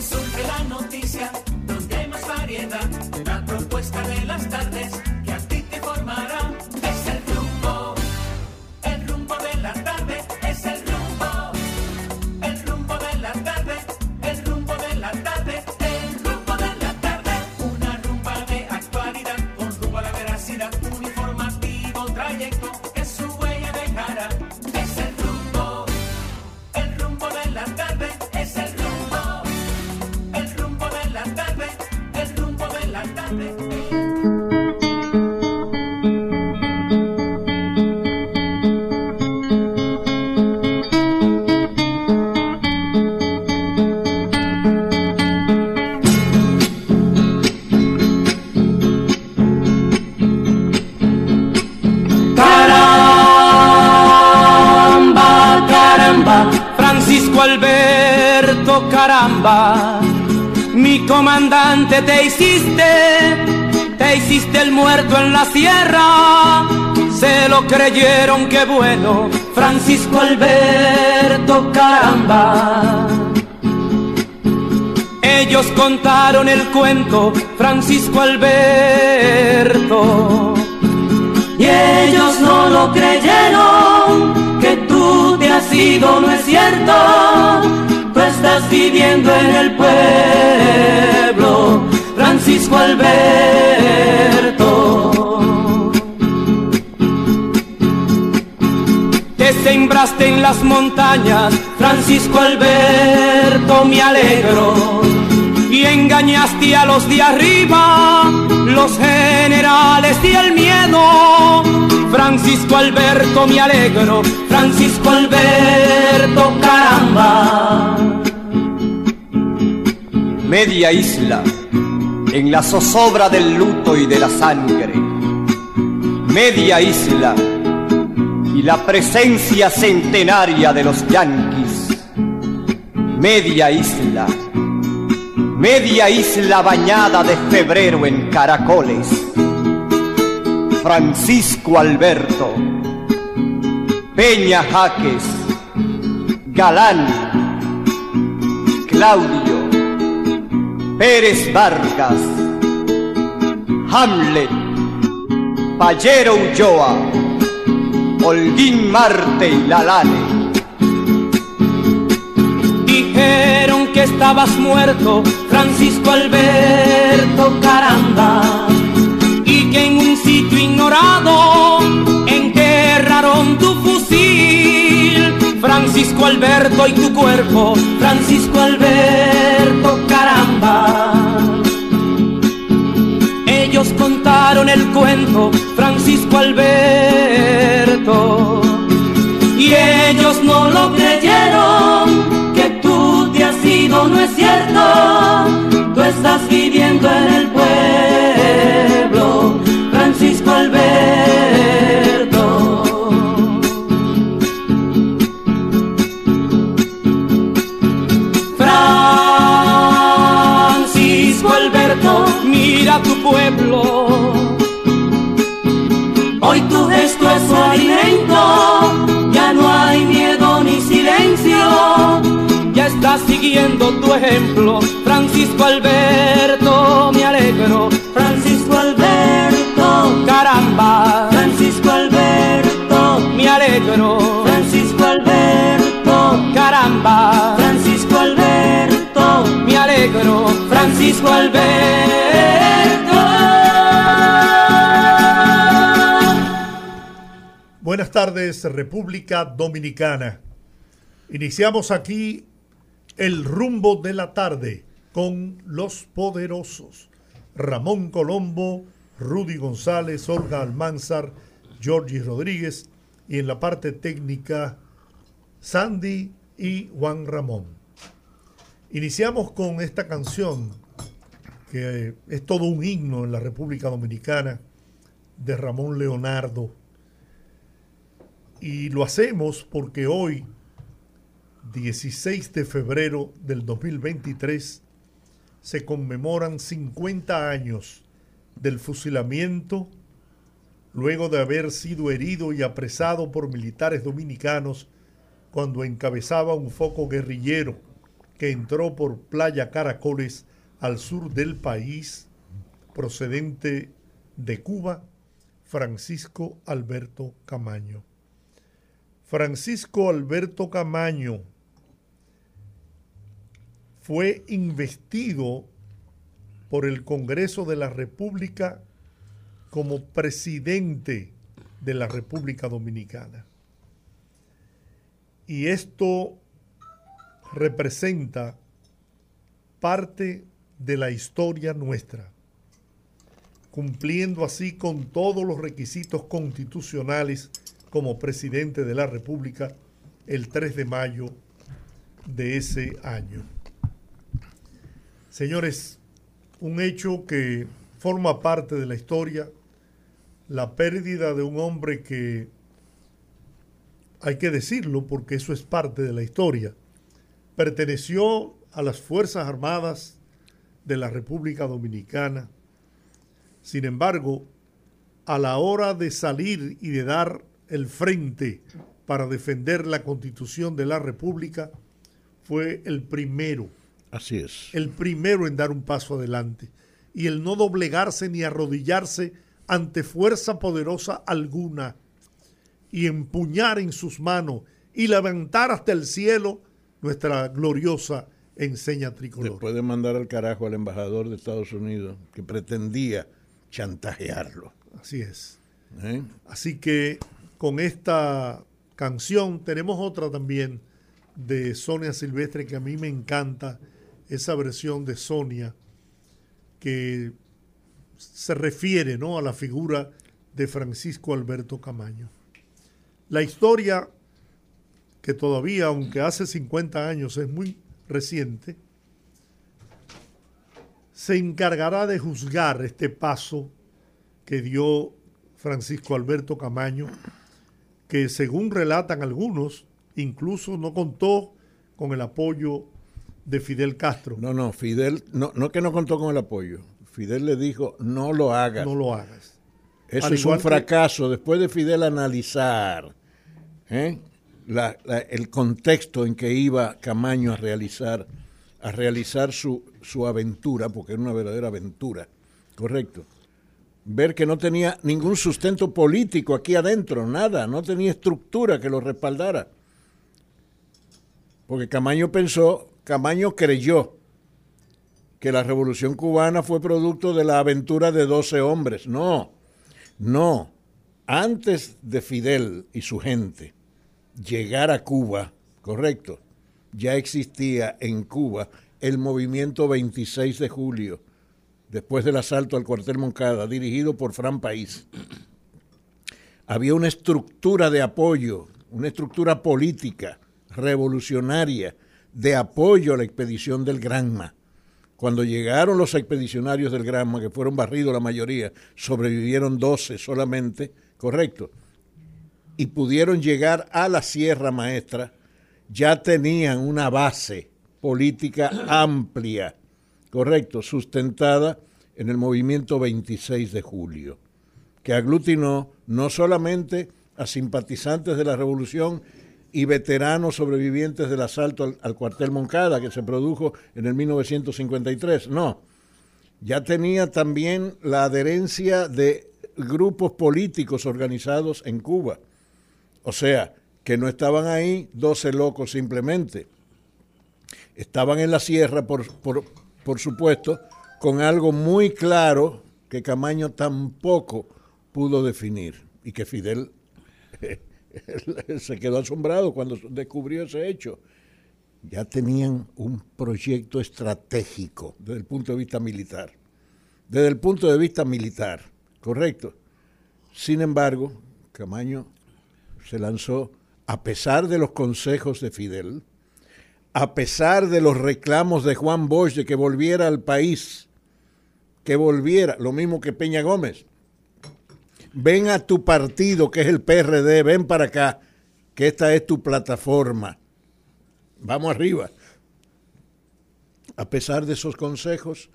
surge la noticia, muerto en la sierra, se lo creyeron, qué bueno, Francisco Alberto, caramba. Ellos contaron el cuento, Francisco Alberto. Y ellos no lo creyeron, que tú te has ido, no es cierto. Tú estás viviendo en el pueblo, Francisco Alberto. Te sembraste en las montañas, Francisco Alberto, me alegro. Y engañaste a los de arriba, los generales y el miedo. Francisco Alberto, me alegro. Francisco Alberto, caramba. Media isla, en la zozobra del luto y de la sangre. Media isla y la presencia centenaria de los yanquis. Media isla, media isla bañada de febrero en caracoles. Francisco Alberto, Peña Jaques, Galán, Claudio, Pérez Vargas, Hamlet, Pallero Ulloa, Holguín Marte y Lalane. Dijeron que estabas muerto, Francisco Alberto, caramba. Y que en un sitio ignorado enterraron tu. Francisco Alberto y tu cuerpo, Francisco Alberto, caramba. Ellos contaron el cuento, Francisco Alberto. Y ellos no lo creyeron, que tú te has ido, no es cierto. Tú estás viviendo en el pueblo, Siguiendo tu ejemplo, Francisco Alberto, me alegro. Francisco Alberto, caramba. Francisco Alberto, me alegro. Francisco Alberto, caramba. Francisco Alberto, me alegro. Francisco Alberto. Buenas tardes, República Dominicana. Iniciamos aquí el rumbo de la tarde con los poderosos. Ramón Colombo, Rudy González, Olga Almanzar, Georgie Rodríguez y en la parte técnica Sandy y Juan Ramón. Iniciamos con esta canción que es todo un himno en la República Dominicana de Ramón Leonardo. Y lo hacemos porque hoy, 16 de febrero del 2023, se conmemoran 50 años del fusilamiento luego de haber sido herido y apresado por militares dominicanos cuando encabezaba un foco guerrillero que entró por Playa Caracoles al sur del país, procedente de Cuba, Francisco Alberto Camaño. Francisco Alberto Camaño fue investido por el Congreso de la República como presidente de la República Dominicana. Y esto representa parte de la historia nuestra, cumpliendo así con todos los requisitos constitucionales como presidente de la República el 3 de mayo de ese año. Señores, un hecho que forma parte de la historia, la pérdida de un hombre que, hay que decirlo porque eso es parte de la historia, perteneció a las Fuerzas Armadas de la República Dominicana. Sin embargo, a la hora de salir y de dar el frente para defender la constitución de la República, fue el primero. Así es. El primero en dar un paso adelante y el no doblegarse ni arrodillarse ante fuerza poderosa alguna y empuñar en sus manos y levantar hasta el cielo nuestra gloriosa enseña tricolor. Después de mandar al carajo al embajador de Estados Unidos que pretendía chantajearlo. Así es. ¿Eh? Así que con esta canción tenemos otra también de Sonia Silvestre que a mí me encanta, esa versión de Sonia que se refiere ¿no? a la figura de Francisco Alberto Camaño. La historia que todavía, aunque hace 50 años, es muy reciente, se encargará de juzgar este paso que dio Francisco Alberto Camaño, que según relatan algunos, incluso no contó con el apoyo de Fidel Castro. No, no, Fidel, no, no que no contó con el apoyo. Fidel le dijo, no lo hagas. No lo hagas. Eso es un que- fracaso. Después de Fidel analizar ¿eh? la- la- el contexto en que iba Camaño a realizar, a realizar su, su aventura, porque era una verdadera aventura, correcto. Ver que no tenía ningún sustento político aquí adentro, nada, no tenía estructura que lo respaldara. Porque Camaño pensó, Camaño creyó que la revolución cubana fue producto de la aventura de 12 hombres. No, no. Antes de Fidel y su gente llegar a Cuba, correcto, ya existía en Cuba el movimiento 26 de julio, después del asalto al cuartel Moncada, dirigido por Fran País. Había una estructura de apoyo, una estructura política, revolucionaria, de apoyo a la expedición del Granma. Cuando llegaron los expedicionarios del Granma, que fueron barridos la mayoría, sobrevivieron 12 solamente, correcto, y pudieron llegar a la Sierra Maestra, ya tenían una base política amplia, correcto, sustentada en el movimiento 26 de julio, que aglutinó no solamente a simpatizantes de la revolución y veteranos sobrevivientes del asalto al, cuartel Moncada que se produjo en el 1953, no, ya tenía también la adherencia de grupos políticos organizados en Cuba. O sea, que no estaban ahí 12 locos simplemente. Estaban en la sierra, por, por supuesto, con algo muy claro que Camaño tampoco pudo definir y que Fidel se quedó asombrado cuando descubrió ese hecho. Ya tenían un proyecto estratégico desde el punto de vista militar. Desde el punto de vista militar, correcto. Sin embargo, Camaño se lanzó a pesar de los consejos de Fidel, a pesar de los reclamos de Juan Bosch de que volviera al país, que volviera, lo mismo que Peña Gómez. Ven a tu partido, que es el PRD, ven para acá, que esta es tu plataforma. Vamos arriba. A pesar de esos consejos,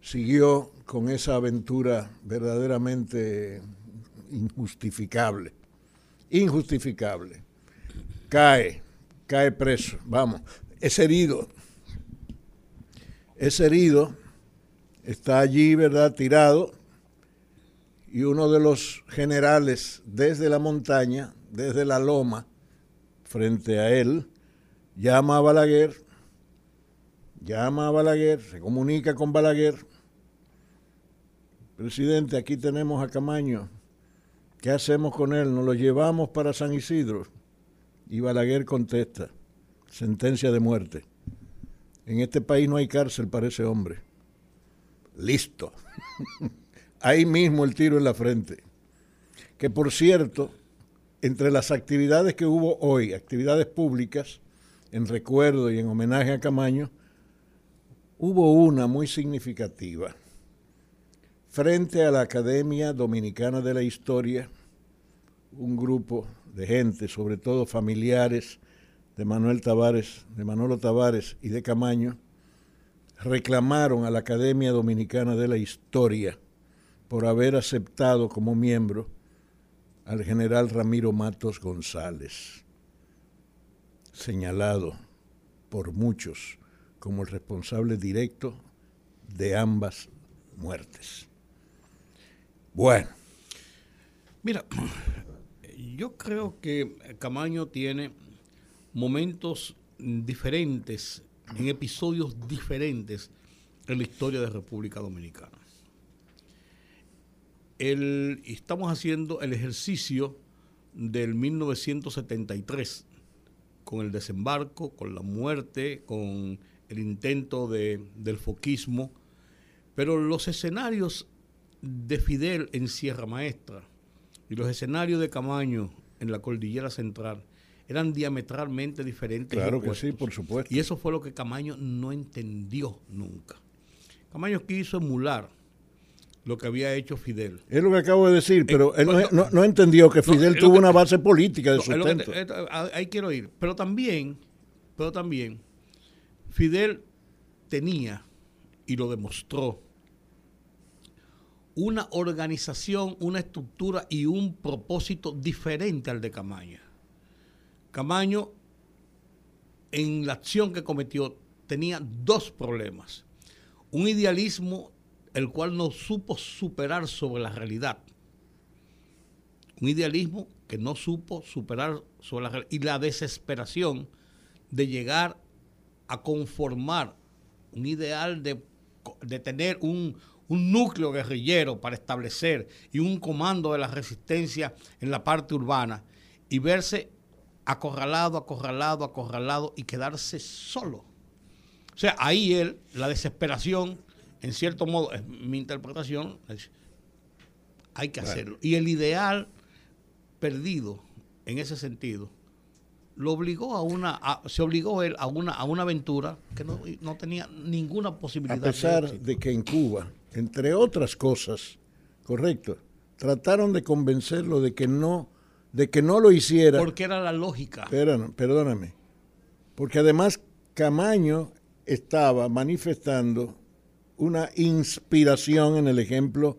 siguió con esa aventura verdaderamente injustificable. Injustificable. Cae, cae preso, vamos. Es herido, es herido, está allí, ¿verdad?, tirado, y uno de los generales desde la montaña, desde la loma, frente a él, llama a Balaguer, llama a Balaguer, se comunica con Balaguer. Presidente, aquí tenemos a Camaño. ¿Qué hacemos con él? ¿Nos lo llevamos para San Isidro? Y Balaguer contesta, sentencia de muerte. En este país no hay cárcel para ese hombre. Listo. Ahí mismo el tiro en la frente. Que por cierto, entre las actividades que hubo hoy, actividades públicas, en recuerdo y en homenaje a Camaño, hubo una muy significativa. Frente a la Academia Dominicana de la Historia, un grupo de gente, sobre todo familiares de Manuel Tavares, de Manolo Tavares y de Camaño, reclamaron a la Academia Dominicana de la Historia por haber aceptado como miembro al general Ramiro Matos González, señalado por muchos como el responsable directo de ambas muertes. Bueno. Mira, yo creo que Camaño tiene momentos diferentes, en episodios diferentes en la historia de República Dominicana. Estamos haciendo el ejercicio del 1973, con el desembarco, con la muerte, con el intento de, del foquismo, pero los escenarios de Fidel en Sierra Maestra y los escenarios de Camaño en la Cordillera Central eran diametralmente diferentes. Claro que sí, por supuesto. Y eso fue lo que Camaño no entendió nunca. Camaño quiso emular lo que había hecho Fidel. Es lo que acabo de decir, pero él no, entendió que Fidel tuvo una base política de sustento. ahí quiero ir. Pero también, pero también, Fidel tenía, y lo demostró, una organización, una estructura y un propósito diferente al de Camaño. Camaño, en la acción que cometió, tenía dos problemas. Un idealismo el cual no supo superar sobre la realidad. Un idealismo que no supo superar sobre la realidad. Y la desesperación de llegar a conformar un ideal de, tener un, un núcleo guerrillero para establecer y un comando de la resistencia en la parte urbana y verse acorralado, acorralado, acorralado y quedarse solo. O sea, ahí él, la desesperación en cierto modo, es mi interpretación, hay que hacerlo. Y el ideal perdido en ese sentido lo obligó a una, se obligó él a una, a una aventura que no, tenía ninguna posibilidad. A pesar de, que en Cuba, entre otras cosas, correcto, trataron de convencerlo de que no, de que no lo hiciera. Porque era la lógica. perdóname. Porque además Camaño estaba manifestando una inspiración en el ejemplo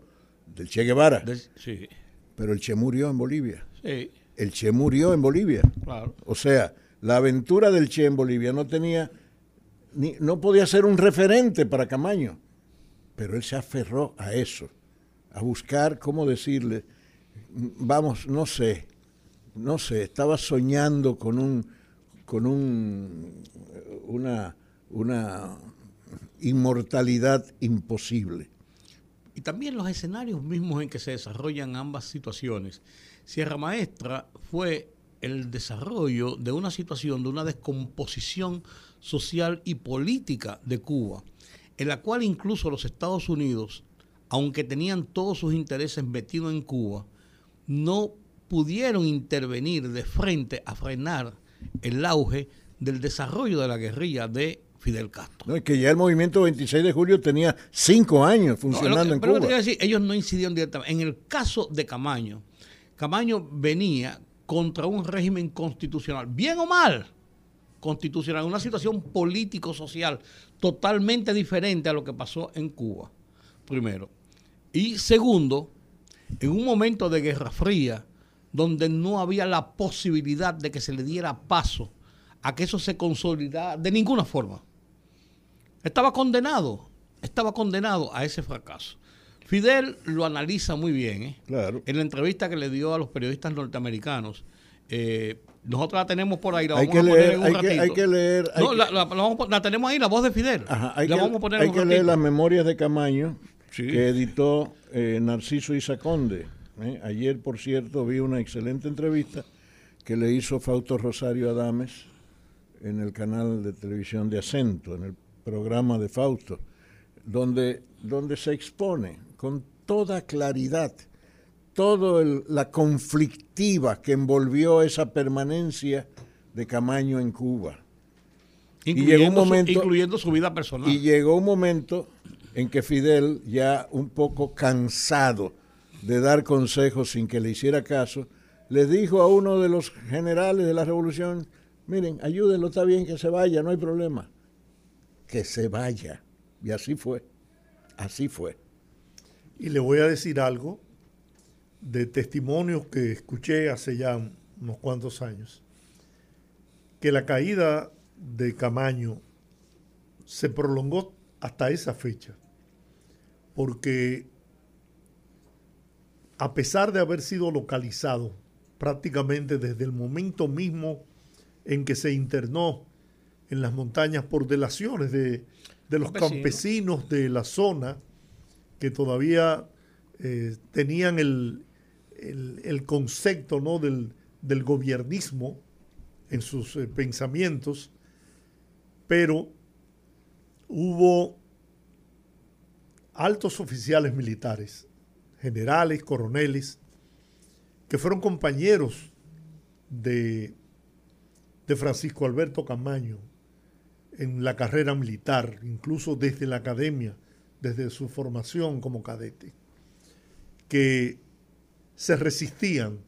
del Che Guevara. sí. Pero el Che murió en Bolivia. Sí. El Che murió en Bolivia. Claro. O sea, la aventura del Che en Bolivia no tenía, ni, no podía ser un referente para Camaño. Pero él se aferró a eso, a buscar cómo decirle, vamos, no sé, no sé, estaba soñando con un, con un, una, una inmortalidad imposible. Y también los escenarios mismos en que se desarrollan ambas situaciones. Sierra Maestra fue el desarrollo de una situación de una descomposición social y política de Cuba, en la cual incluso los Estados Unidos, aunque tenían todos sus intereses metidos en Cuba, no pudieron intervenir de frente a frenar el auge del desarrollo de la guerrilla de Fidel Castro. No, es que ya el movimiento 26 de julio tenía cinco años funcionando en Cuba. decir, ellos no incidieron directamente. En el caso de Camaño, Camaño venía contra un régimen constitucional, bien o mal constitucional, una situación político-social totalmente diferente a lo que pasó en Cuba, primero. Y segundo, en un momento de Guerra Fría, donde no había la posibilidad de que se le diera paso a que eso se consolidara de ninguna forma Estaba condenado, estaba condenado a ese fracaso. Fidel lo analiza muy bien. ¿eh? Claro. En la entrevista que le dio a los periodistas norteamericanos, eh, nosotros la tenemos por ahí, la Hay vamos que a poner leer, en un hay que, ratito. hay que leer. hay no, que- la, tenemos ahí, la voz de Fidel. Ajá, hay la que, vamos a poner hay en un que leer las memorias de Camaño Sí. que editó eh, Narciso Isaconde. ¿eh? Ayer, por cierto, vi una excelente entrevista que le hizo Fausto Rosario Adames en el canal de televisión de Acento, en el programa de Fausto, donde, donde se expone con toda claridad toda la conflictiva que envolvió esa permanencia de Camaño en Cuba. incluyendo, llegó un su- momento- incluyendo su vida personal. Y llegó un momento en que Fidel, ya un poco cansado de dar consejos sin que le hiciera caso, le dijo a uno de los generales de la revolución, miren, ayúdenlo, está bien que se vaya, no hay problema. Que se vaya. Y así fue. Así fue. Y le voy a decir algo de testimonios que escuché hace ya unos cuantos años, que la caída de Camaño se prolongó hasta esa fecha, porque a pesar de haber sido localizado prácticamente desde el momento mismo en que se internó en las montañas por delaciones de, de los Campesinos. de la zona, que todavía eh, tenían el, el- concepto ¿no? del, del gobiernismo en sus eh, pensamientos, pero hubo altos oficiales militares, generales, coroneles, que fueron compañeros de, de Francisco Alberto Camaño en la carrera militar, incluso desde la academia, desde su formación como cadete, que se resistían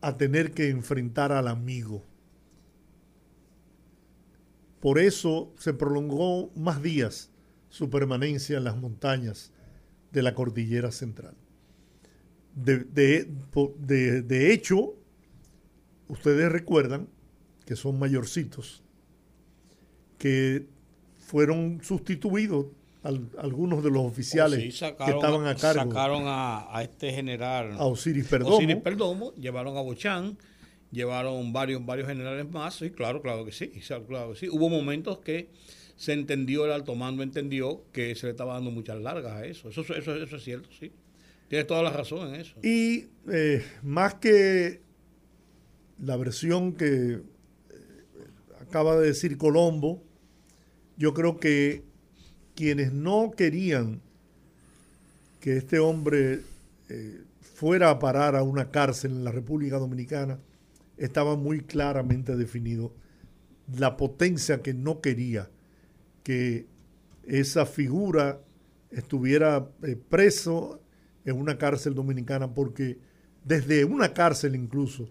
a tener que enfrentar al amigo. Por eso se prolongó más días su permanencia en las montañas de la cordillera central. De, de- hecho, ustedes recuerdan que son mayorcitos, que fueron sustituidos al- algunos de los oficiales Oh, Sí, sacaron, que estaban a cargo Sacaron a, a este general a Osiris Perdomo. Osiris Perdomo, llevaron a Bochán, llevaron varios, varios generales más, y claro, claro que sí, claro que sí. Hubo momentos que se entendió, el alto mando entendió que se le estaba dando muchas largas a eso. Eso, eso, eso es cierto, sí. Tienes toda la razón en eso. Y eh, más que la versión que eh, acaba de decir Colombo, yo creo que quienes no querían que este hombre eh, fuera a parar a una cárcel en la República Dominicana, estaba muy claramente definido la potencia que no quería que esa figura estuviera eh, preso en una cárcel dominicana porque desde una cárcel incluso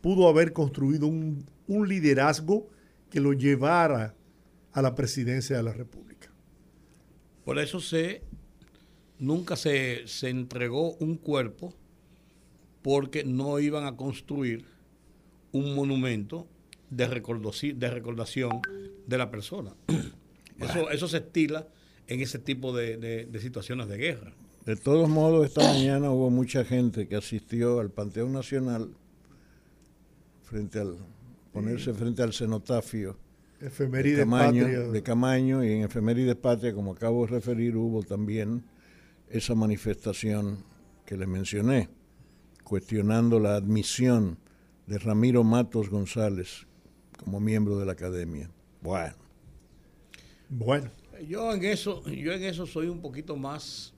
pudo haber construido un, un liderazgo que lo llevara a la presidencia de la República. Por eso se nunca se, se entregó un cuerpo porque no iban a construir un monumento de, de recordación de la persona. Eso, eso se estila en ese tipo de, de- de situaciones de guerra. De todos modos, esta mañana hubo mucha gente que asistió al Panteón Nacional frente al ponerse frente al cenotafio de Efeméride Camaño, patria. de Camaño y en Efemérides Patria, como acabo de referir, hubo también esa manifestación que le mencioné, cuestionando la admisión de Ramiro Matos González como miembro de la academia. Bueno, Bueno, Yo en eso, yo en eso soy un poquito más,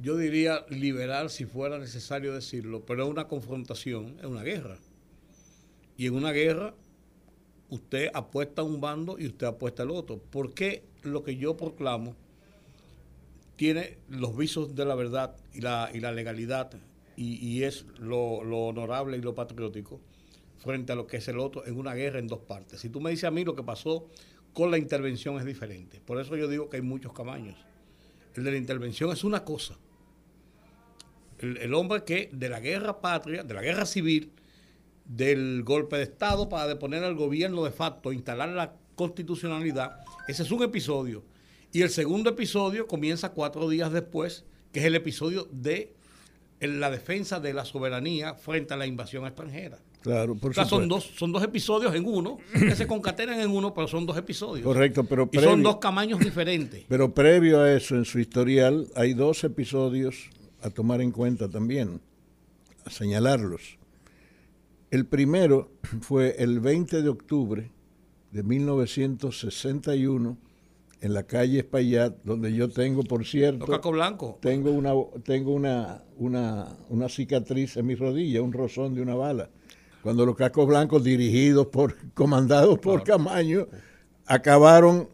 yo diría liberal si fuera necesario decirlo, pero es una confrontación, es una guerra. Y en una guerra usted apuesta a un bando y usted apuesta al otro. ¿Por qué lo que yo proclamo tiene los visos de la verdad y la, y la legalidad y, y es lo, lo honorable y lo patriótico frente a lo que es el otro en una guerra en dos partes? Si tú me dices a mí lo que pasó con la intervención es diferente. Por eso yo digo que hay muchos camaños. El de la intervención es una cosa. El, el hombre que de la guerra patria, de la guerra civil, del golpe de Estado para deponer al gobierno de facto, instalar la constitucionalidad. Ese es un episodio. Y el segundo episodio comienza cuatro días después, que es el episodio de la defensa de la soberanía frente a la invasión extranjera. Claro, por O sea, son dos, son dos episodios en uno, que se concatenan en uno, pero son dos episodios. Correcto, pero Y son previo- dos camaños diferentes. Pero previo a eso, en su historial, hay dos episodios a tomar en cuenta también, a señalarlos. El primero fue el 20 de octubre de 1961 en la calle Espaillat, donde yo tengo, por cierto, Los Caco Blanco. tengo una tengo una, una, una cicatriz en mi rodilla, un rozón de una bala. Cuando los cascos blancos dirigidos por, comandados por Camaño, acabaron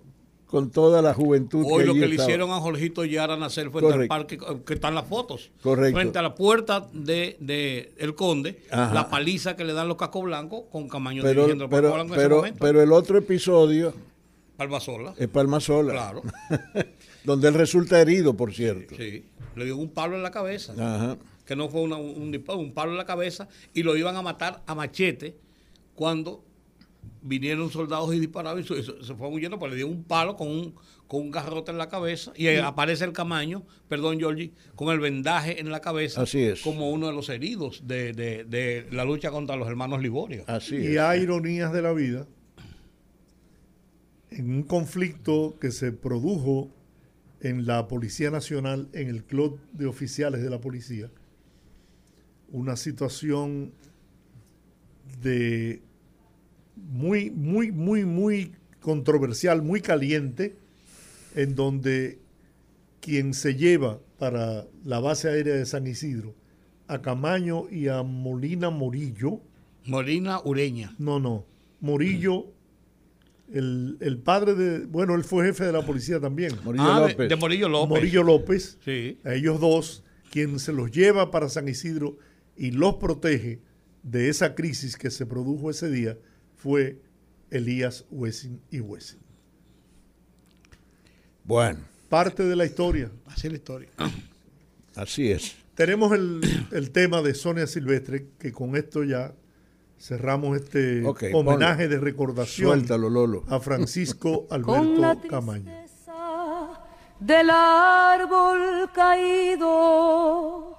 con toda la juventud Hoy lo que le hicieron a Jorgito Yara nacer frente al Correcto. parque, eh, que están las fotos. Correcto. Frente a la puerta de, de El Conde, Ajá. la paliza que le dan los cascos blancos con Camaño pero, dirigiendo el pero, Blanco en ese pero, momento. pero el otro episodio Palmasola. es Palmasola, Claro. donde él resulta herido, por cierto. Sí. Le dio un palo en la cabeza. Ajá. Que no fue una- un disparo, un palo en la cabeza. Y lo iban a matar a machete cuando vinieron soldados y dispararon y se, fue huyendo, pues le dio un palo con un, con un garrote en la cabeza y aparece el camaño, perdón Georgie, con el vendaje en la cabeza Así es. como uno de los heridos de, de- de la lucha contra los hermanos Liborio. Así Y es. hay ironías de la vida. En un conflicto que se produjo en la Policía Nacional, en el Club de Oficiales de la Policía, una situación de muy, muy, muy, muy controversial, muy caliente, en donde quien se lleva para la base aérea de San Isidro a Camaño y a Molina Morillo, Molina Ureña. no, no. Morillo, el, el padre de. Bueno, él fue jefe de la policía también. Morillo Ah, de, López. de Morillo López. Morillo López. Sí. A ellos dos, quien se los lleva para San Isidro y los protege de esa crisis que se produjo ese día fue Elías Wessing y Wessing. Bueno, Parte de la historia. Así es la historia. así es. Tenemos el, el tema de Sonia Silvestre, que con esto ya cerramos este homenaje ponlo. de recordación Suéltalo, Lolo. a Francisco con la Alberto Camaño. del árbol caído.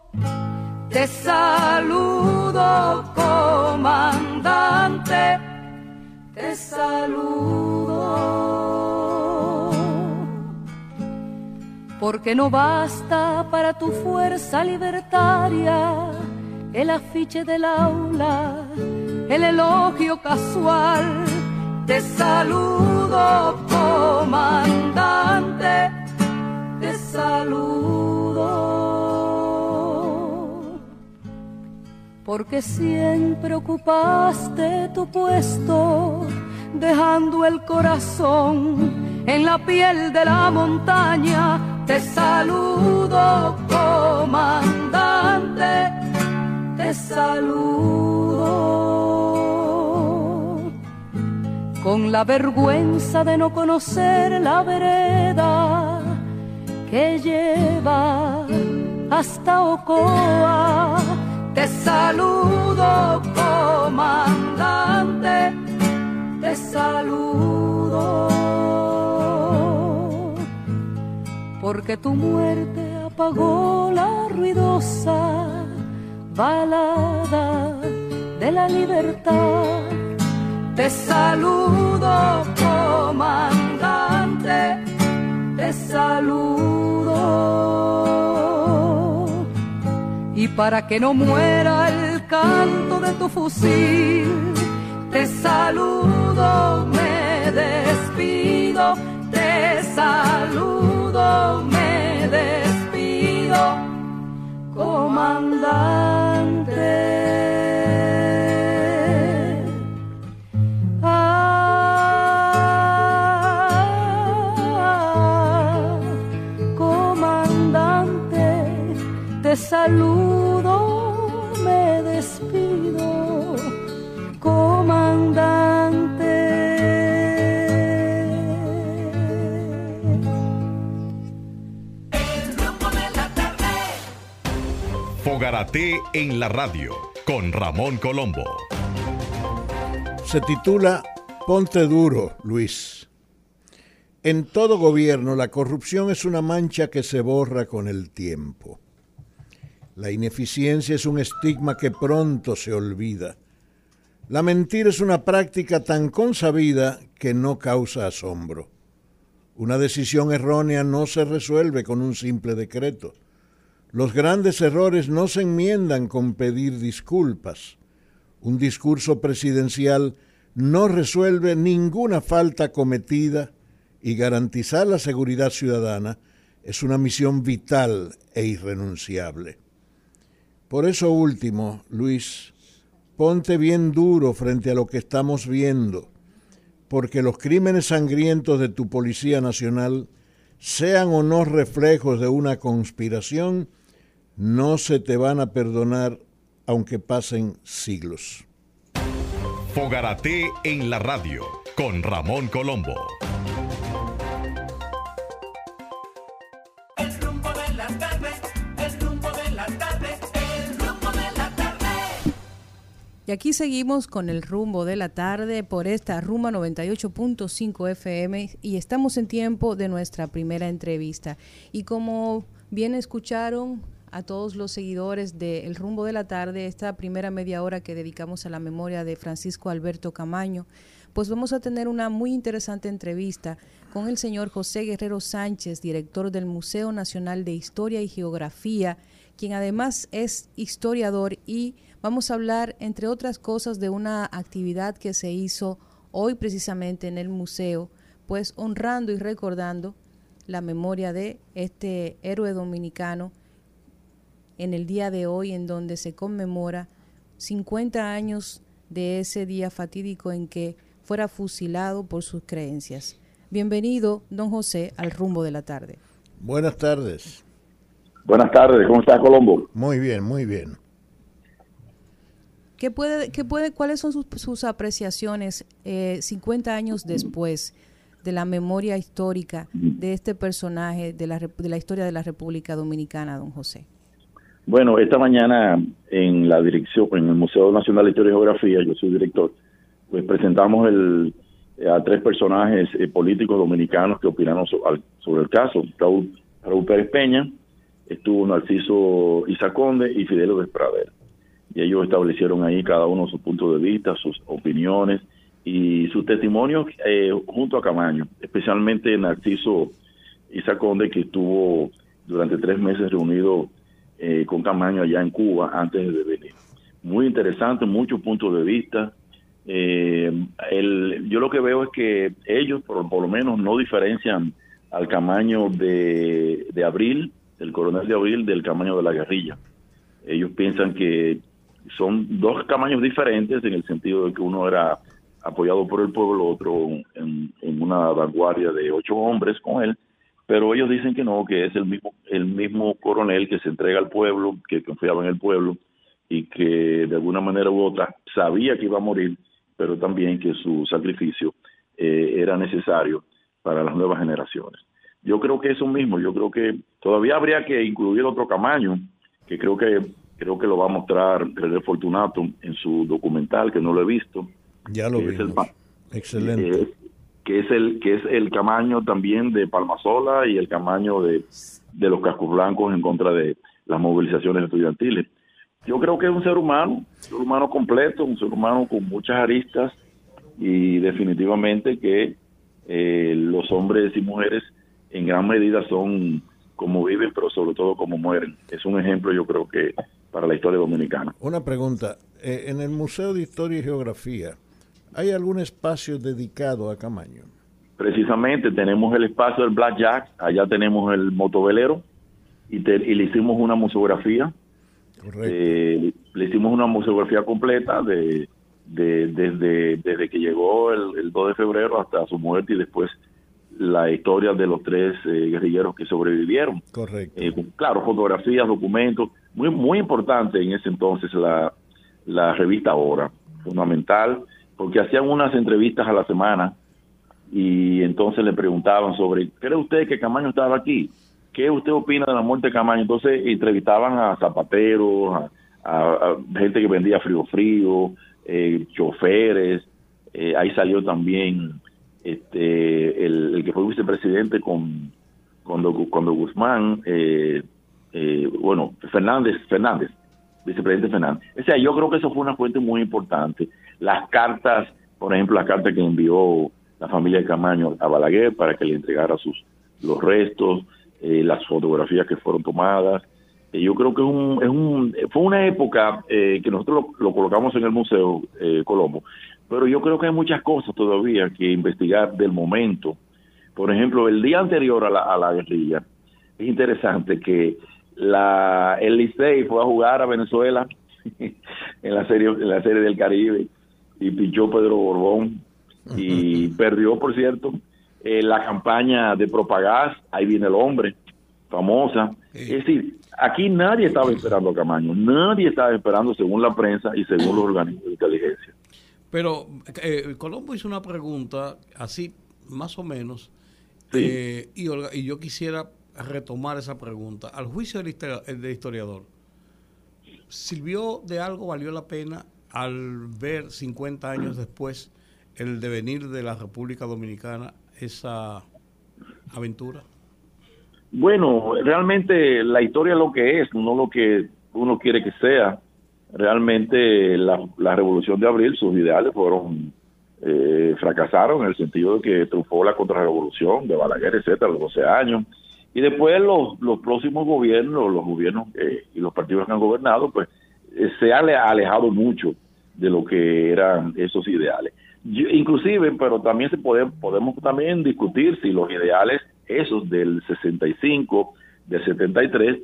Te saludo, comandante, te saludo. Porque no basta para tu fuerza libertaria el afiche del aula, el elogio casual. Te saludo, comandante, te saludo. Porque siempre ocupaste tu puesto, dejando el corazón en la piel de la montaña. Te saludo, comandante, te saludo con la vergüenza de no conocer la vereda que lleva hasta Ocoa. Te saludo, comandante, te saludo. Porque tu muerte apagó la ruidosa balada de la libertad. Te saludo, comandante, te saludo. Para que no muera el canto de tu fusil, te saludo, me despido, te saludo, me despido, comandante. Ah, Fogarate en la radio con Ramón Colombo. Se titula Ponte duro, Luis. En todo gobierno la corrupción es una mancha que se borra con el tiempo. La ineficiencia es un estigma que pronto se olvida. La mentira es una práctica tan consabida que no causa asombro. Una decisión errónea no se resuelve con un simple decreto. Los grandes errores no se enmiendan con pedir disculpas. Un discurso presidencial no resuelve ninguna falta cometida y garantizar la seguridad ciudadana es una misión vital e irrenunciable. Por eso último, Luis, ponte bien duro frente a lo que estamos viendo, porque los crímenes sangrientos de tu Policía Nacional, sean o no reflejos de una conspiración, no se te van a perdonar aunque pasen siglos. Fogarate en la radio con Ramón Colombo. El rumbo de la tarde, el rumbo de la tarde, el rumbo de la tarde. Y aquí seguimos con el rumbo de la tarde por esta Ruma 98.5 FM y estamos en tiempo de nuestra primera entrevista. Y como bien escucharon a todos los seguidores de El rumbo de la tarde, esta primera media hora que dedicamos a la memoria de Francisco Alberto Camaño, pues vamos a tener una muy interesante entrevista con el señor José Guerrero Sánchez, director del Museo Nacional de Historia y Geografía, quien además es historiador y vamos a hablar, entre otras cosas, de una actividad que se hizo hoy precisamente en el museo, pues honrando y recordando la memoria de este héroe dominicano en el día de hoy en donde se conmemora 50 años de ese día fatídico en que fuera fusilado por sus creencias. Bienvenido, don José, al rumbo de la tarde. Buenas tardes. Buenas tardes, ¿cómo está Colombo? Muy bien, muy bien. ¿Qué puede, qué puede, ¿Cuáles son sus, sus apreciaciones eh, 50 años después de la memoria histórica de este personaje de la, de la historia de la República Dominicana, don José? Bueno, esta mañana en la dirección, en el Museo Nacional de Historia y Geografía, yo soy director, pues presentamos el, a tres personajes eh, políticos dominicanos que opinaron sobre el caso. Raúl, Raúl Pérez Peña, estuvo Narciso Isaconde y Fidelio Desprader. Y ellos establecieron ahí cada uno su punto de vista, sus opiniones y sus testimonios eh, junto a Camaño, especialmente Narciso Isaconde, que estuvo durante tres meses reunido eh, con Camaño allá en Cuba antes de venir. Muy interesante, muchos puntos de vista. Eh, el, yo lo que veo es que ellos, por, lo menos, no diferencian al Camaño de, Abril, del coronel de Abril, del Camaño de la guerrilla. Ellos piensan que son dos Camaños diferentes en el sentido de que uno era apoyado por el pueblo, otro en una vanguardia de ocho hombres con él, pero ellos dicen que no, que es el mismo, el mismo coronel que se entrega al pueblo, que confiaba en el pueblo y que de alguna manera u otra sabía que iba a morir, pero también que su sacrificio eh, era necesario para las nuevas generaciones. Yo creo que eso mismo, yo creo que todavía habría que incluir otro Camaño, que creo que creo que lo va a mostrar René Fortunato en su documental, que no lo he visto, Ya lo el vimos. Excelente. eh, que es el que es el camaño también de Palmasola y el camaño de, de los cascos blancos en contra de las movilizaciones estudiantiles. Yo creo que es un ser humano, un ser humano completo, un ser humano con muchas aristas y definitivamente que eh, los hombres y mujeres en gran medida son como viven, pero sobre todo como mueren. Es un ejemplo, yo creo que para la historia dominicana. Una pregunta. eh, en el Museo de Historia y Geografía, ¿hay algún espacio dedicado a Camaño? Precisamente tenemos el espacio del Black Jack, allá tenemos el motovelero y, te- y le hicimos una museografía, Correcto. eh, le hicimos una museografía completa de, de- desde, desde que llegó el, el 2 de febrero hasta su muerte y después la historia de los tres eh, guerrilleros que sobrevivieron. Correcto. Eh, claro, fotografías, documentos, muy muy importante en ese entonces la, la revista Hora, fundamental, porque hacían unas entrevistas a la semana y entonces le preguntaban sobre, ¿cree usted que Camaño estaba aquí? ¿Qué usted opina de la muerte de Camaño? Entonces entrevistaban a zapateros, a, gente que vendía frío frío, eh, choferes, eh, ahí salió también este el, que fue vicepresidente con cuando cuando Guzmán eh, eh, bueno Fernández Fernández vicepresidente Fernández. O sea yo creo que eso fue una fuente muy importante. Las cartas por ejemplo las cartas que envió la familia de Camaño a Balaguer para que le entregara sus los restos eh, las fotografías que fueron tomadas. Eh, yo creo que es un, es un, fue una época eh, que nosotros lo, lo colocamos en el Museo eh, Colombo, pero yo creo que hay muchas cosas todavía que investigar del momento. Por ejemplo, el día anterior a la, a la guerrilla, es interesante que la, el Licey fue a jugar a Venezuela en la serie en la serie del Caribe y pichó Pedro Borbón y perdió, por cierto, eh, la campaña de Propagás, ahí viene el hombre, famosa. Es decir, aquí nadie estaba esperando a Camaño, nadie estaba esperando según la prensa y según los organismos de inteligencia. Pero eh, Colombo hizo una pregunta así, más o menos, Sí. eh, y, Olga- y yo quisiera retomar esa pregunta. Al juicio del histo- del historiador, ¿sirvió de algo, valió la pena al ver 50 años después el devenir de la República Dominicana esa aventura? Bueno, realmente la historia es lo que es, no lo que uno quiere que sea. Realmente la, la revolución de abril, sus ideales fueron eh, fracasaron en el sentido de que triunfó la contrarrevolución de Balaguer, etcétera, a los 12 años. Y después los, los próximos gobiernos, los gobiernos eh, y los partidos que han gobernado, pues eh, se han ale- alejado mucho de lo que eran esos ideales. Yo- inclusive, pero también se puede, podemos también discutir si los ideales esos del 65, del 73,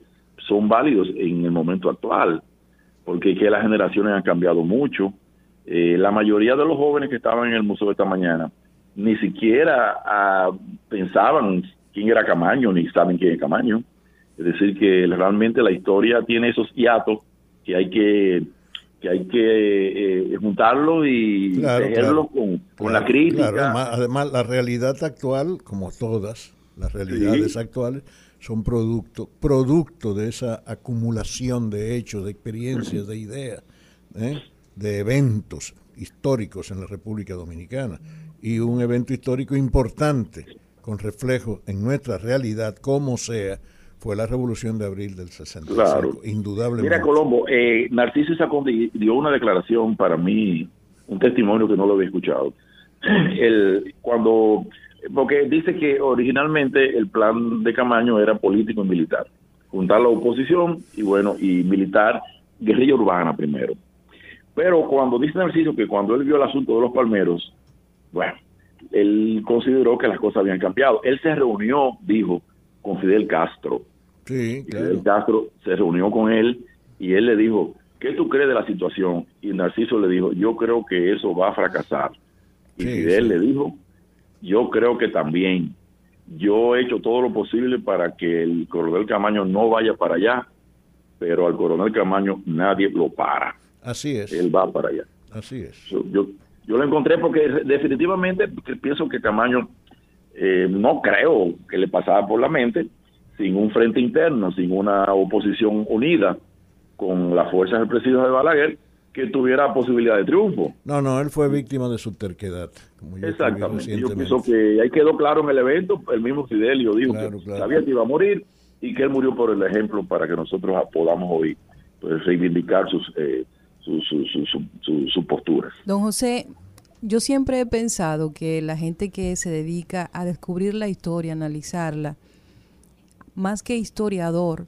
son válidos en el momento actual, porque que las generaciones han cambiado mucho. Eh, la mayoría de los jóvenes que estaban en el museo esta mañana ni siquiera ah, pensaban quién era Camaño, ni saben quién es Camaño. Es decir, que realmente la historia tiene esos hiatos que hay que que hay que eh, juntarlo y Claro, con, con Claro, la crítica. además, la realidad actual, como todas las realidades actuales, son producto, producto de esa acumulación de hechos, de experiencias, de ideas, ¿eh? de eventos históricos en la República Dominicana. Y un evento histórico importante, con reflejo en nuestra realidad, como sea, fue la Revolución de Abril del 65, Claro. indudablemente. Mira, Colombo, eh, Narciso Isacondi dio una declaración para mí, un testimonio que no lo había escuchado. El, cuando, porque dice que originalmente el plan de Camaño era político y militar, juntar la oposición y bueno, y militar, guerrilla urbana primero. Pero cuando dice Narciso que cuando él vio el asunto de los palmeros, bueno, él consideró que las cosas habían cambiado. Él se reunió, dijo, con Fidel Castro. Sí, claro. Fidel Castro se reunió con él y él le dijo, ¿qué tú crees de la situación? Y Narciso le dijo, yo creo que eso va a fracasar. Y Sí, Fidel sí. le dijo, yo creo que también. Yo he hecho todo lo posible para que el coronel Camaño no vaya para allá, pero al coronel Camaño nadie lo para. Así es, Él va para allá. así es. Yo, yo, yo lo encontré porque definitivamente pienso que Camaño eh, no creo que le pasaba por la mente sin un frente interno, sin una oposición unida con las fuerzas represivas de Balaguer que tuviera posibilidad de triunfo. No, no, él fue víctima de su terquedad. Como yo Exactamente. Yo pienso que ahí quedó claro en el evento, el mismo Fidelio dijo Claro, que claro. sabía que iba a morir y que él murió por el ejemplo para que nosotros podamos hoy pues, reivindicar sus, eh, sus posturas. Don José, yo siempre he pensado que la gente que se dedica a descubrir la historia, analizarla, más que historiador,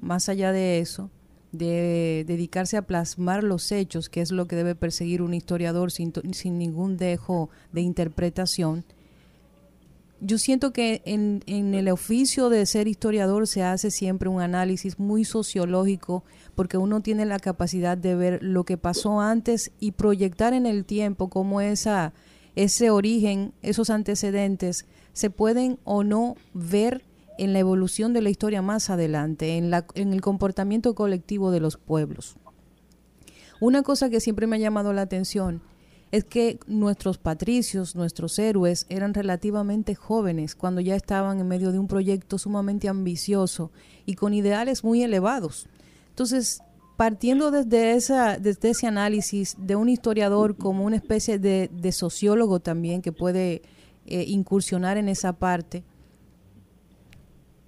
más allá de eso, de dedicarse a plasmar los hechos, que es lo que debe perseguir un historiador sin, sin ningún dejo de interpretación, yo siento que en, en el oficio de ser historiador se hace siempre un análisis muy sociológico porque uno tiene la capacidad de ver lo que pasó antes y proyectar en el tiempo cómo esa, ese origen, esos antecedentes se pueden o no ver en la evolución de la historia más adelante, en, la, en el comportamiento colectivo de los pueblos. Una cosa que siempre me ha llamado la atención es que nuestros patricios, nuestros héroes, eran relativamente jóvenes cuando ya estaban en medio de un proyecto sumamente ambicioso y con ideales muy elevados. Entonces, partiendo desde, esa, desde ese análisis de un historiador como una especie de, sociólogo también que puede eh, incursionar en esa parte,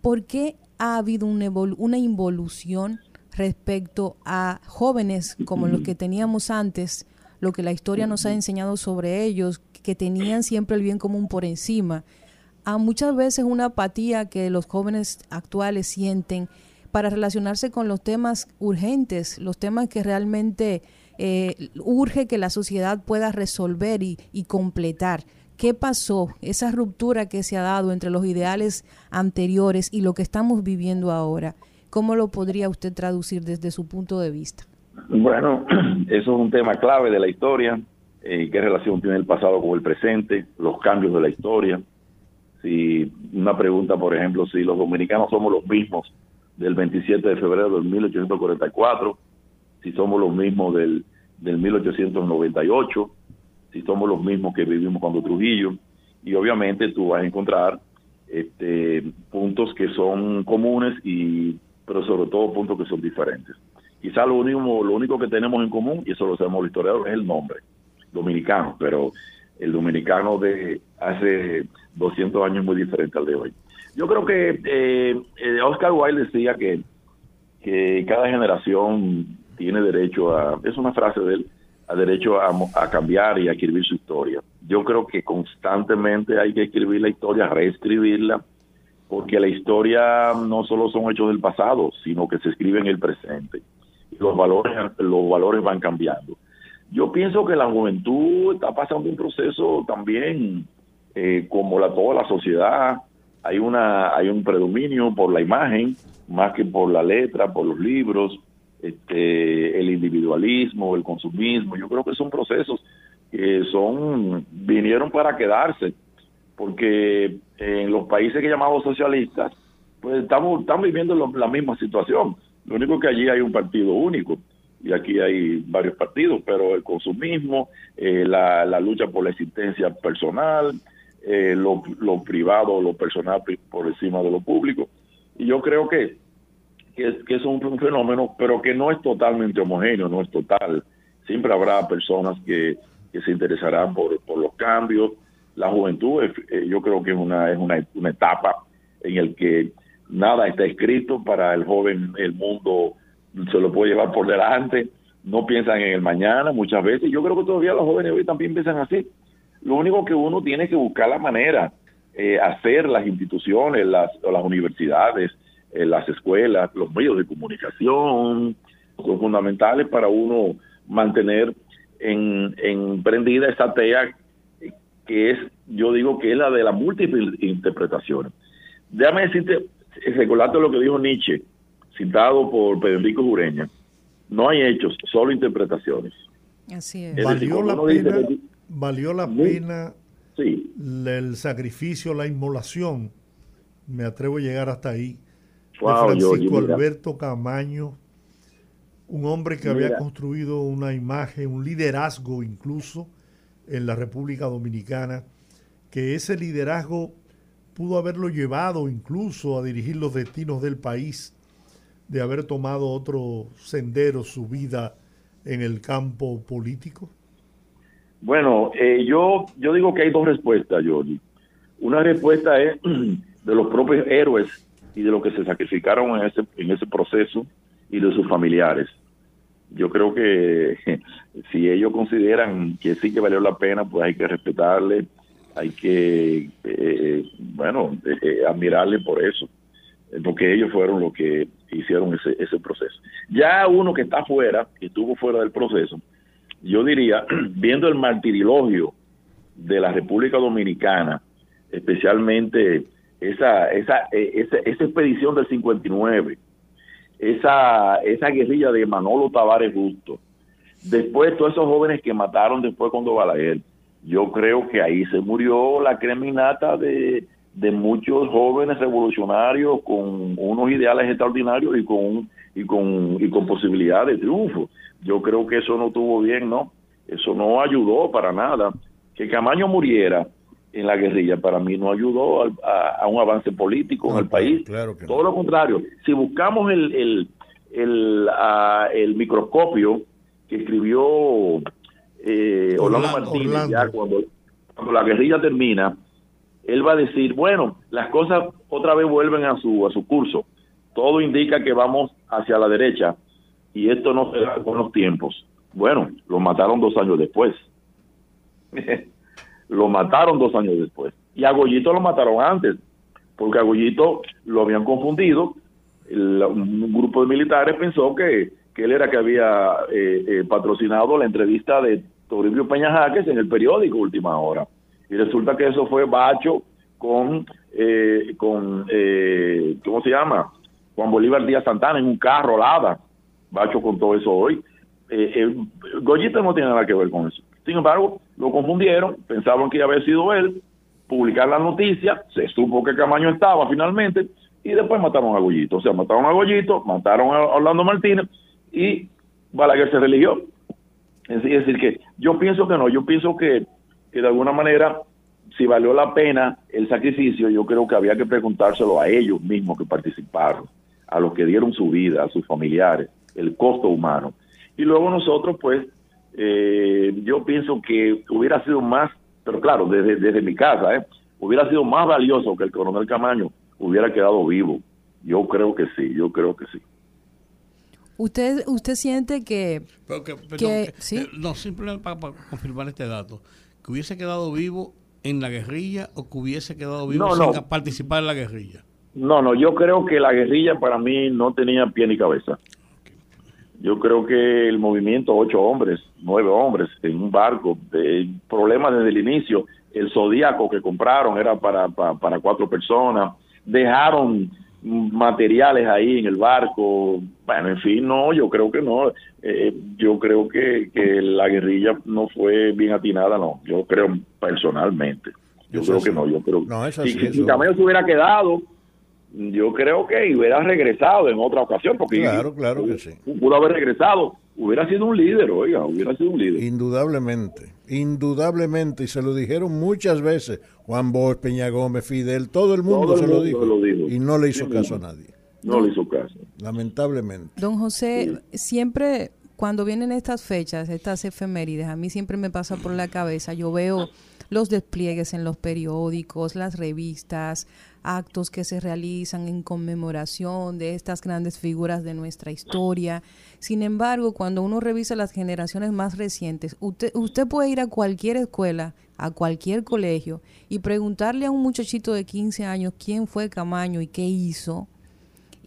¿por qué ha habido una involución respecto a jóvenes como los que teníamos antes, lo que la historia nos ha enseñado sobre ellos, que tenían siempre el bien común por encima, a muchas veces una apatía que los jóvenes actuales sienten para relacionarse con los temas urgentes, los temas que realmente eh, urge que la sociedad pueda resolver y, y completar. ¿Qué pasó? Esa ruptura que se ha dado entre los ideales anteriores y lo que estamos viviendo ahora. ¿Cómo lo podría usted traducir desde su punto de vista? Bueno, eso es un tema clave de la historia. Eh, ¿Qué relación tiene el pasado con el presente? Los cambios de la historia. Si una pregunta, por ejemplo, si los dominicanos somos los mismos del 27 de febrero del 1844, si somos los mismos del, del 1898, si somos los mismos que vivimos cuando Trujillo, y obviamente tú vas a encontrar este, puntos que son comunes y pero sobre todo puntos que son diferentes. Quizá lo único, lo único que tenemos en común, y eso lo sabemos los historiadores, es el nombre, dominicano, pero el dominicano de hace 200 años es muy diferente al de hoy. Yo creo que eh, eh, Oscar Wilde decía que, cada generación tiene derecho a, es una frase de él, a derecho a, a, cambiar y a escribir su historia. Yo creo que constantemente hay que escribir la historia, reescribirla, porque la historia no solo son hechos del pasado, sino que se escribe en el presente. Los valores, los valores van cambiando. Yo pienso que la juventud está pasando un proceso también, eh, como la, toda la sociedad, hay una hay un predominio por la imagen más que por la letra, por los libros, este, el individualismo, el consumismo. Yo creo que son procesos que son vinieron para quedarse, porque en los países que llamamos socialistas, pues estamos estamos viviendo la misma situación. Lo único que allí hay un partido único y aquí hay varios partidos, pero el consumismo, eh, la, la lucha por la existencia personal, eh, lo, lo, privado, lo personal por encima de lo público. Y yo creo que, que, es un, fenómeno, pero que no es totalmente homogéneo, no es total. Siempre habrá personas que, que se interesarán por, por los cambios. La juventud, eh, yo creo que es una, es una, una etapa en el que nada está escrito para el joven, el mundo se lo puede llevar por delante, no piensan en el mañana muchas veces. Yo creo que todavía los jóvenes hoy también piensan así. Lo único que uno tiene que buscar la manera, eh, hacer las instituciones, las, las universidades, eh, las escuelas, los medios de comunicación, son fundamentales para uno mantener en, en prendida esa tea que es, yo digo que es la de las múltiples interpretaciones. Déjame decirte, recordarte lo que dijo Nietzsche, citado por Pedro Jureña, no hay hechos, solo interpretaciones. Así es. Valió la pena valió la pena el sacrificio, la inmolación, me atrevo a llegar hasta ahí, de Francisco Alberto Camaño, un hombre que había construido una imagen, un liderazgo incluso en la República Dominicana, que ese liderazgo pudo haberlo llevado incluso a dirigir los destinos del país, de haber tomado otro sendero su vida en el campo político? Bueno, eh, yo, yo digo que hay dos respuestas, Jordi. Una respuesta es de los propios héroes y de los que se sacrificaron en ese, en ese proceso y de sus familiares. Yo creo que si ellos consideran que sí que valió la pena, pues hay que respetarle, hay que, eh, bueno, eh, admirarle por eso, porque ellos fueron los que hicieron ese, ese proceso. Ya uno que está fuera, que estuvo fuera del proceso, yo diría, viendo el martirilogio de la República Dominicana, especialmente esa, esa, e, esa, esa expedición del 59, esa, esa guerrilla de Manolo Tavares Justo, después todos esos jóvenes que mataron después cuando Balaguer, yo creo que ahí se murió la creminata de, de muchos jóvenes revolucionarios con unos ideales extraordinarios y con, y con, y con posibilidad de triunfo. Yo creo que eso no tuvo bien, ¿no? Eso no ayudó para nada. Que Camaño muriera en la guerrilla para mí no ayudó a, un avance político en el país. Todo lo contrario. Si buscamos el, el, el, ah, el microscopio que escribió eh, Orlando, Orlando, Martínez, Orlando. ya cuando, cuando la guerrilla termina, él va a decir, bueno, las cosas otra vez vuelven a su, a su curso. Todo indica que vamos hacia la derecha y esto no se da con los tiempos. Bueno, lo mataron dos años después. lo mataron dos años después. Y a Goyito lo mataron antes, porque a Goyito lo habían confundido. El- un grupo de militares pensó que, que él era que había eh, eh, patrocinado la entrevista de Toribio Peña Jaques en el periódico Última Hora. Y resulta que eso fue Bacho con, eh, con eh, ¿cómo se llama? Juan Bolívar Díaz Santana en un carro Lada. Bacho contó eso hoy. Eh, Goyito no tiene nada que ver con eso. Sin embargo, lo confundieron, pensaban que había sido él, publicar la noticia, se supo que Camaño estaba finalmente, y después mataron a Goyito. O sea, mataron a Goyito, mataron a Orlando Martínez, y Balaguer se religió. Es decir, que yo pienso que no, yo pienso que, que de alguna manera, si valió la pena el sacrificio, yo creo que había que preguntárselo a ellos mismos que participaron, a los que dieron su vida, a sus familiares, el costo humano. Y luego nosotros, pues, eh, yo pienso que hubiera sido más, pero claro, desde, desde mi casa, ¿eh? hubiera sido más valioso que el coronel Camaño hubiera quedado vivo. Yo creo que sí, yo creo que sí. ¿Usted, usted siente que, Pero que- perdón, que- sí. eh, no, simplemente para, para confirmar este dato, que hubiese quedado vivo en la guerrilla o que hubiese quedado vivo No, sin no. participar en la guerrilla. No, no, yo creo que la guerrilla para mí no tenía pie ni cabeza. Yo creo que el movimiento, ocho hombres, nueve hombres en un barco, de problemas desde el inicio, el zodíaco que compraron era para, para, para cuatro personas, dejaron materiales ahí en el barco, bueno, en fin, no, yo creo que no, Eh, yo creo que, que la guerrilla no fue bien atinada, no, yo creo personalmente, yo Eso creo sí. que no, yo creo No, eso si, sí, si se hubiera quedado, yo creo que hubiera regresado en otra ocasión, porque Claro, claro que sí. pudo haber regresado, hubiera sido un líder, oiga, hubiera sido un líder. Indudablemente, indudablemente, y se lo dijeron muchas veces, Juan Bosch, Peña Gómez, Fidel, todo el mundo, Todo el se, lo dijo, se lo dijo. y no le hizo Sí, caso a nadie, No le hizo caso. lamentablemente. Don José, siempre cuando vienen estas fechas, estas efemérides, a mí siempre me pasa por la cabeza, yo veo los despliegues en los periódicos, las revistas, actos que se realizan en conmemoración de estas grandes figuras de nuestra historia. Sin embargo, cuando uno revisa las generaciones más recientes, usted, usted puede ir a cualquier escuela, a cualquier colegio y preguntarle a un muchachito de 15 años quién fue Camaño y qué hizo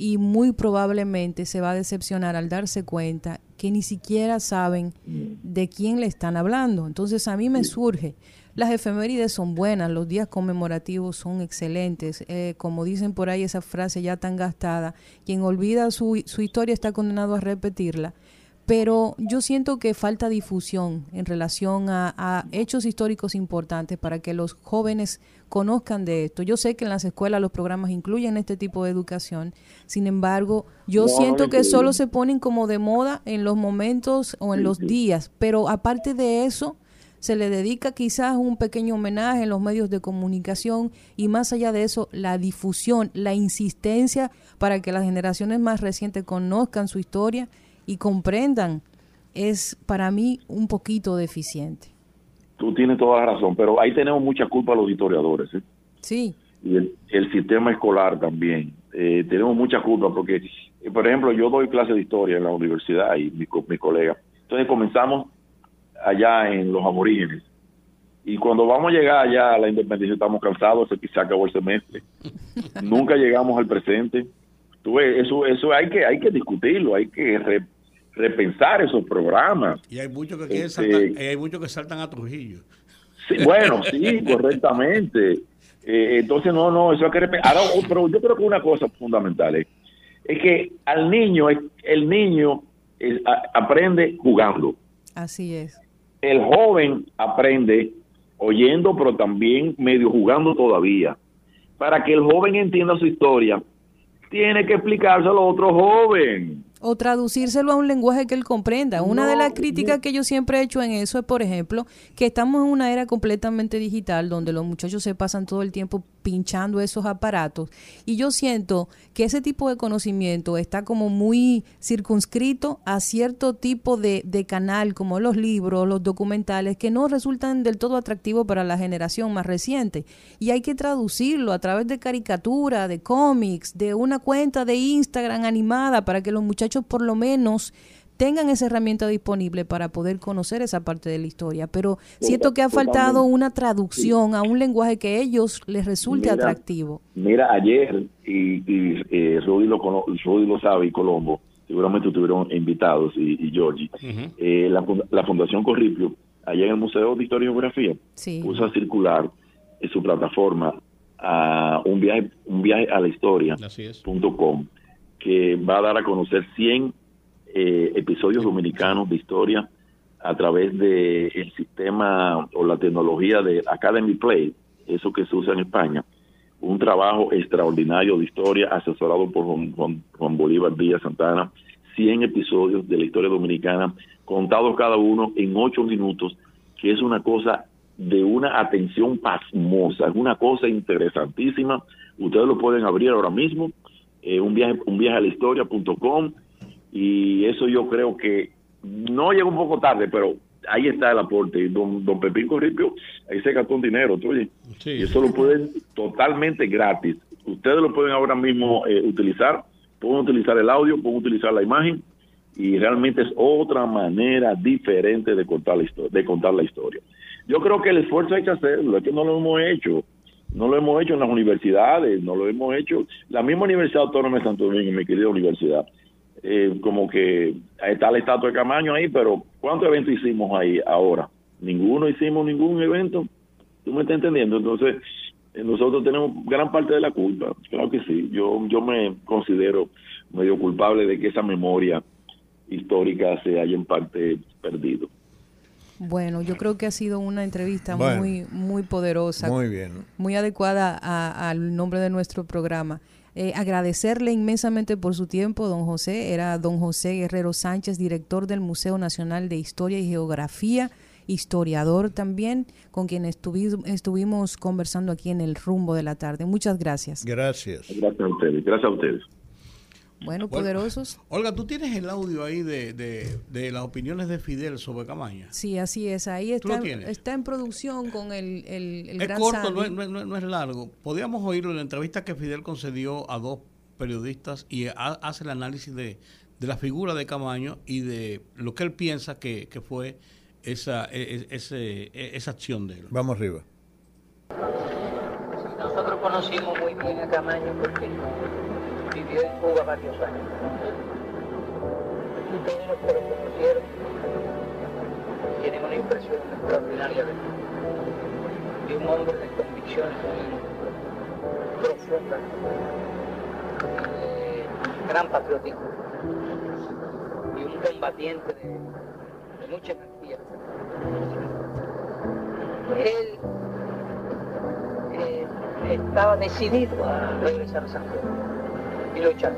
y muy probablemente se va a decepcionar al darse cuenta que ni siquiera saben de quién le están hablando. Entonces a mí me surge, las efemérides son buenas, los días conmemorativos son excelentes, eh, como dicen por ahí esa frase ya tan gastada, quien olvida su, su historia está condenado a repetirla, pero yo siento que falta difusión en relación a, a hechos históricos importantes para que los jóvenes conozcan de esto. Yo sé que en las escuelas los programas incluyen este tipo de educación, sin embargo, yo No, siento que solo se ponen como de moda en los momentos o en los días, pero aparte de eso, se le dedica quizás un pequeño homenaje en los medios de comunicación y más allá de eso, la difusión, la insistencia para que las generaciones más recientes conozcan su historia y comprendan es para mí un poquito deficiente. Tú tienes toda la razón, pero ahí tenemos mucha culpa los historiadores, ¿eh? Sí, y el, el sistema escolar también. Eh, tenemos mucha culpa porque, eh, por ejemplo, yo doy clase de historia en la universidad y mi, co- mi colega. Entonces comenzamos allá en los aborígenes. Y cuando vamos a llegar allá a la independencia estamos cansados, se, se acabó el semestre. Nunca llegamos al presente. Tú ves, eso, eso hay que, hay que discutirlo, hay que re- repensar esos programas. Y hay muchos que quieren Este- saltar, y hay muchos que saltan a Trujillo. Sí, bueno, sí, correctamente. Eh, entonces, no, no, eso hay que repe- Ahora, oh, pero yo creo que una cosa fundamental es, es que al niño, el niño eh, a- aprende jugando. así es. El joven aprende oyendo, pero también medio jugando todavía. Para que el joven entienda su historia, tiene que explicárselo a otro joven. O traducírselo a un lenguaje que él comprenda. Una de las críticas que yo siempre he hecho en eso es, por ejemplo, que estamos en una era completamente digital donde los muchachos se pasan todo el tiempo pinchando esos aparatos. Y yo siento que ese tipo de conocimiento está como muy circunscrito a cierto tipo de, de canal, como los libros, los documentales, que no resultan del todo atractivos para la generación más reciente. Y hay que traducirlo a través de caricatura, de cómics, de una cuenta de Instagram animada, para que los muchachos por lo menos tengan esa herramienta disponible para poder conocer esa parte de la historia. Pero siento que ha faltado una traducción a un lenguaje que a ellos les resulte Mira, atractivo. Mira, ayer, y, y eh, Rudy, lo, cono- Rudy lo sabe y Colombo, seguramente estuvieron invitados, y, y Georgie, eh, la, funda- la Fundación Corripio, allá en el Museo de Historia y Geografía, Sí. puso a circular en su plataforma a un viaje, un viaje a la historia Así es. punto com, que va a dar a conocer 100 eh, episodios dominicanos de historia a través de el sistema o la tecnología de Academy Play, eso que se usa en España. Un trabajo extraordinario de historia asesorado por Juan, Bolívar Díaz Santana. 100 episodios de la historia dominicana, contados cada uno en 8 minutos, que es una cosa de una atención pasmosa, es una cosa interesantísima. Ustedes lo pueden abrir ahora mismo, eh, un viaje un viaje a la historia.com y eso yo creo que no llega un poco tarde, pero ahí está el aporte. Y Don, don Pepín Corripio, ahí se gastó un dinero, ¿tú oye? Sí. Y eso lo pueden totalmente gratis. Ustedes lo pueden ahora mismo eh, utilizar, pueden utilizar el audio, pueden utilizar la imagen y realmente es otra manera diferente de contar la historia, de contar la historia. Yo creo que el esfuerzo hay que hacerlo, es que no lo hemos hecho. No lo hemos hecho en las universidades, no lo hemos hecho. La misma Universidad Autónoma de Santo Domingo, mi querida universidad, eh, como que está la estatua de Camaño ahí, pero ¿cuántos eventos hicimos ahí ahora? Ninguno hicimos ningún evento. ¿Tú me estás entendiendo? Entonces, eh, nosotros tenemos gran parte de la culpa. Claro que sí. Yo, yo me considero medio culpable de que esa memoria histórica se haya en parte perdido. Bueno, yo creo que ha sido una entrevista Bueno. muy, muy poderosa. Muy bien. muy adecuada a- al nombre de nuestro programa. Eh, agradecerle inmensamente por su tiempo, don José. Era don José Guerrero Sánchez, director del Museo Nacional de Historia y Geografía, historiador también, con quien estuvi- estuvimos conversando aquí en el rumbo de la tarde. Muchas gracias. Gracias. Gracias a ustedes. Gracias a ustedes. Bueno, Bueno. poderosos. Olga, ¿tú tienes el audio ahí de, de, de las opiniones de Fidel sobre Camaña? Sí, así es. Ahí ¿Tú lo está, tienes? está en producción con el, el, el es gran corto, no es, no es- no es- no es largo. Podríamos oírlo en la entrevista que Fidel concedió a dos periodistas y ha- hace el análisis de, de la figura de Camaño y de lo que él piensa que, que fue esa, e- e- ese- e- esa acción de él. Vamos arriba. Nosotros conocimos muy bien a Camaño porque vivió en Cuba varios años. Y todos los que lo conocieron tienen una impresión extraordinaria de, de un hombre de convicciones profundas, de gran patriotismo y un combatiente de, de mucha energía. Él eh, estaba decidido a regresar a San Juan y luchar.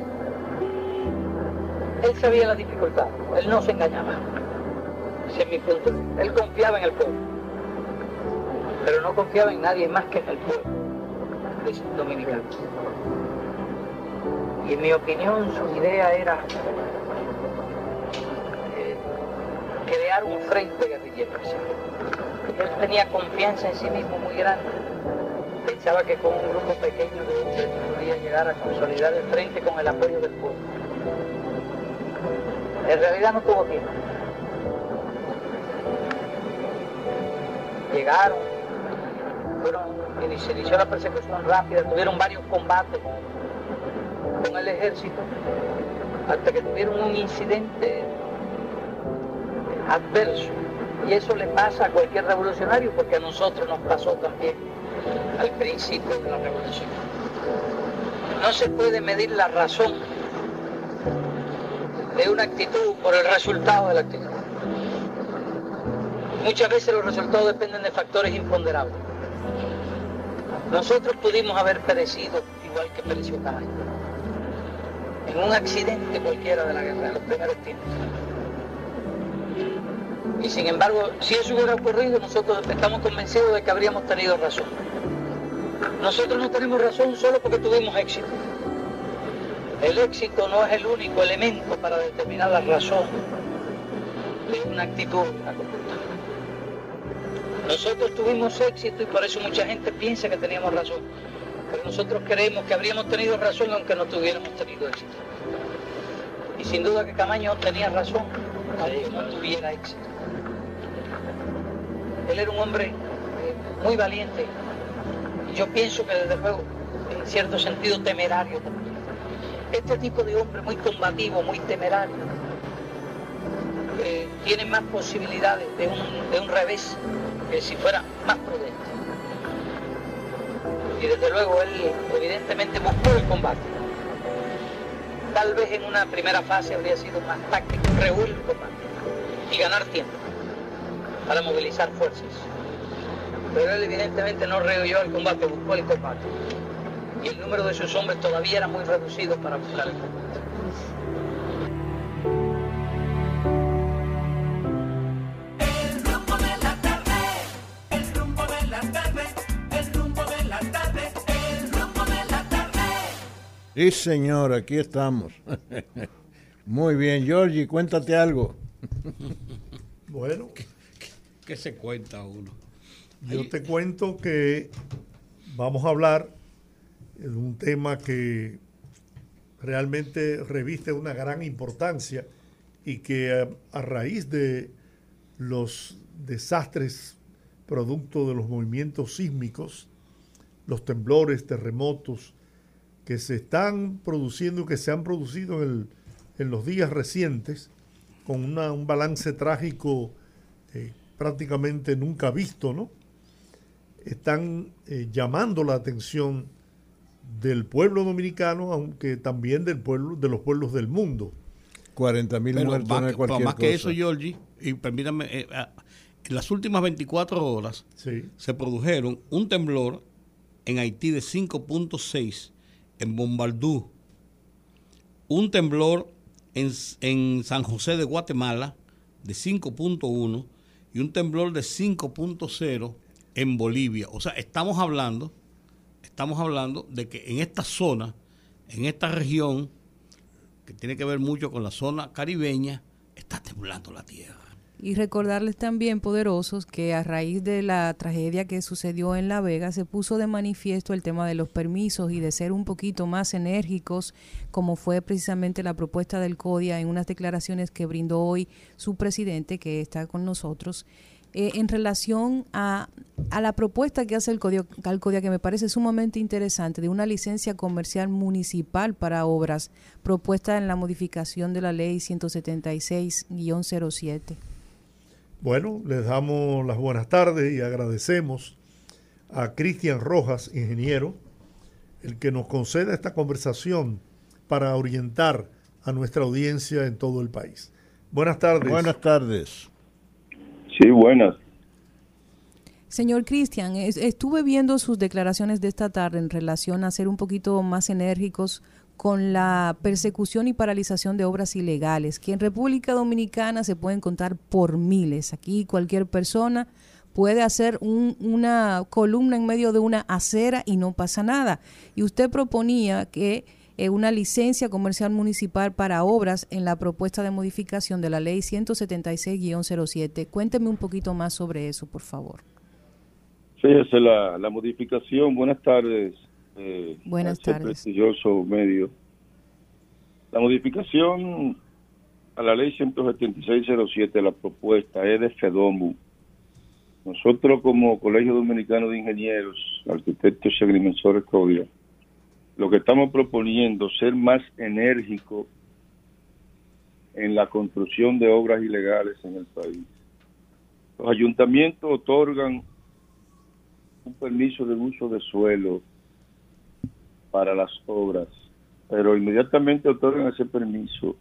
Él sabía la dificultad, él no se engañaba. Ese es mi punto. Él confiaba en el pueblo, pero no confiaba en nadie más que en el pueblo dominicano. Y en mi opinión su idea era eh, crear un frente guerrillero. Él tenía confianza en sí mismo muy grande pensaba que con un grupo pequeño de llegar a consolidar el frente con el apoyo del pueblo. En realidad no tuvo tiempo. Llegaron, fueron, se inició la persecución rápida, tuvieron varios combates con el ejército, hasta que tuvieron un incidente adverso. Y eso le pasa a cualquier revolucionario, porque a nosotros nos pasó también al principio de la revolución. No se puede medir la razón de una actitud por el resultado de la actitud. Muchas veces los resultados dependen de factores imponderables. Nosotros pudimos haber perecido igual que pereció Camayo. En un accidente cualquiera de la guerra, en los primeros tiempos. Y sin embargo, si eso hubiera ocurrido, nosotros estamos convencidos de que habríamos tenido razón. Nosotros no tenemos razón solo porque tuvimos éxito. El éxito no es el único elemento para determinar la razón de una actitud. Nosotros tuvimos éxito y por eso mucha gente piensa que teníamos razón. Pero nosotros creemos que habríamos tenido razón aunque no tuviéramos tenido éxito. Y sin duda que Camaño tenía razón aunque no tuviera éxito. Él era un hombre eh, muy valiente. Yo pienso que desde luego, en cierto sentido, temerario. Este tipo de hombre muy combativo, muy temerario, eh, tiene más posibilidades de un, de un revés que si fuera más prudente. Y desde luego él evidentemente buscó el combate. Tal vez en una primera fase habría sido más táctico rehuir el combate y ganar tiempo para movilizar fuerzas. Pero él evidentemente no rehuyó el combate, buscó el combate. Y el número de sus hombres todavía era muy reducido para buscar el combate. El rumbo de la tarde, el rumbo de la tarde, el rumbo de la tarde, el rumbo de la tarde. Sí, señor, aquí estamos. Muy bien, Georgie, cuéntate algo. Bueno, ¿Qué se cuenta uno? Yo te cuento que vamos a hablar de un tema que realmente reviste una gran importancia y que a, a raíz de los desastres producto de los movimientos sísmicos, los temblores, terremotos que se están produciendo, que se han producido en, el- en los días recientes, con una- un balance trágico eh, prácticamente nunca visto, ¿no? Están eh, llamando la atención del pueblo dominicano, aunque también del pueblo, de los pueblos del mundo. 40 mil muertos más, no cualquier más que eso. Georgie, y permítame, eh, ah, en las últimas 24 horas Sí. se produjeron un temblor en Haití de 5.6 en Bombardú, un temblor en, en San José de Guatemala de 5.1 y un temblor de 5.0 en Bolivia. O sea, estamos hablando, estamos hablando de que en esta zona, en esta región, que tiene que ver mucho con la zona caribeña, está temblando la tierra. Y recordarles también, poderosos, que a raíz de la tragedia que sucedió en La Vega se puso de manifiesto el tema de los permisos y de ser un poquito más enérgicos, como fue precisamente la propuesta del CODIA en unas declaraciones que brindó hoy su presidente, que está con nosotros, eh, en relación a, a la propuesta que hace el CODIA, al CODIA, que me parece sumamente interesante, de una licencia comercial municipal para obras propuesta en la modificación de la ley 176-07. Bueno, les damos las buenas tardes y agradecemos a Cristian Rojas, ingeniero, el que nos conceda esta conversación para orientar a nuestra audiencia en todo el país. Buenas tardes. Buenas tardes. Sí, buenas. Señor Cristian, es- estuve viendo sus declaraciones de esta tarde en relación a ser un poquito más enérgicos con la persecución y paralización de obras ilegales, que en República Dominicana se pueden contar por miles. Aquí cualquier persona puede hacer un- una columna en medio de una acera y no pasa nada. Y usted proponía que eh, una licencia comercial municipal para obras en la propuesta de modificación de la ley 176-07. Cuénteme un poquito más sobre eso, por favor. Fíjese la, la modificación. Buenas tardes. eh, Buenas tardes. prestigioso medio. La modificación a la ley 17607, la propuesta es de FEDOMU. Nosotros como Colegio Dominicano de Ingenieros, Arquitectos y Agrimensores CODIA, lo que estamos proponiendo ser más enérgico en la construcción de obras ilegales en el país. Los ayuntamientos otorgan un permiso de uso de suelo para las obras, pero inmediatamente otorgan ese permiso,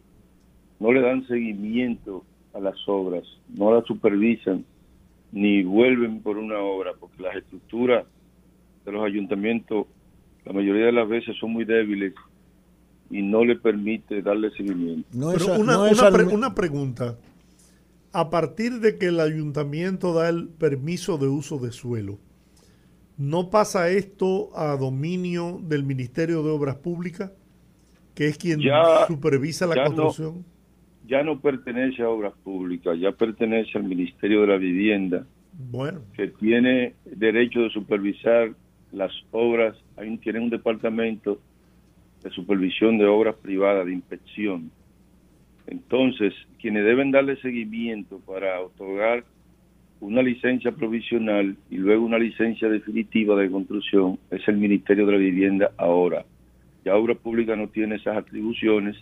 no le dan seguimiento a las obras, no las supervisan ni vuelven por una obra, porque las estructuras de los ayuntamientos la mayoría de las veces son muy débiles y no le permite darle seguimiento. No Pero es- una, no es una pre- una pregunta. A partir de que el ayuntamiento da el permiso de uso de suelo, ¿No pasa esto a dominio del Ministerio de Obras Públicas, que es quien Ya- supervisa la ya no. construcción? Ya no pertenece a Obras Públicas, ya pertenece al Ministerio de la Vivienda, Bueno, que tiene derecho de supervisar las obras, ahí tiene un departamento de supervisión de obras privadas, de inspección. Entonces, quienes deben darle seguimiento para otorgar una licencia provisional y luego una licencia definitiva de construcción es el Ministerio de la Vivienda ahora. Ya Obra Pública no tiene esas atribuciones.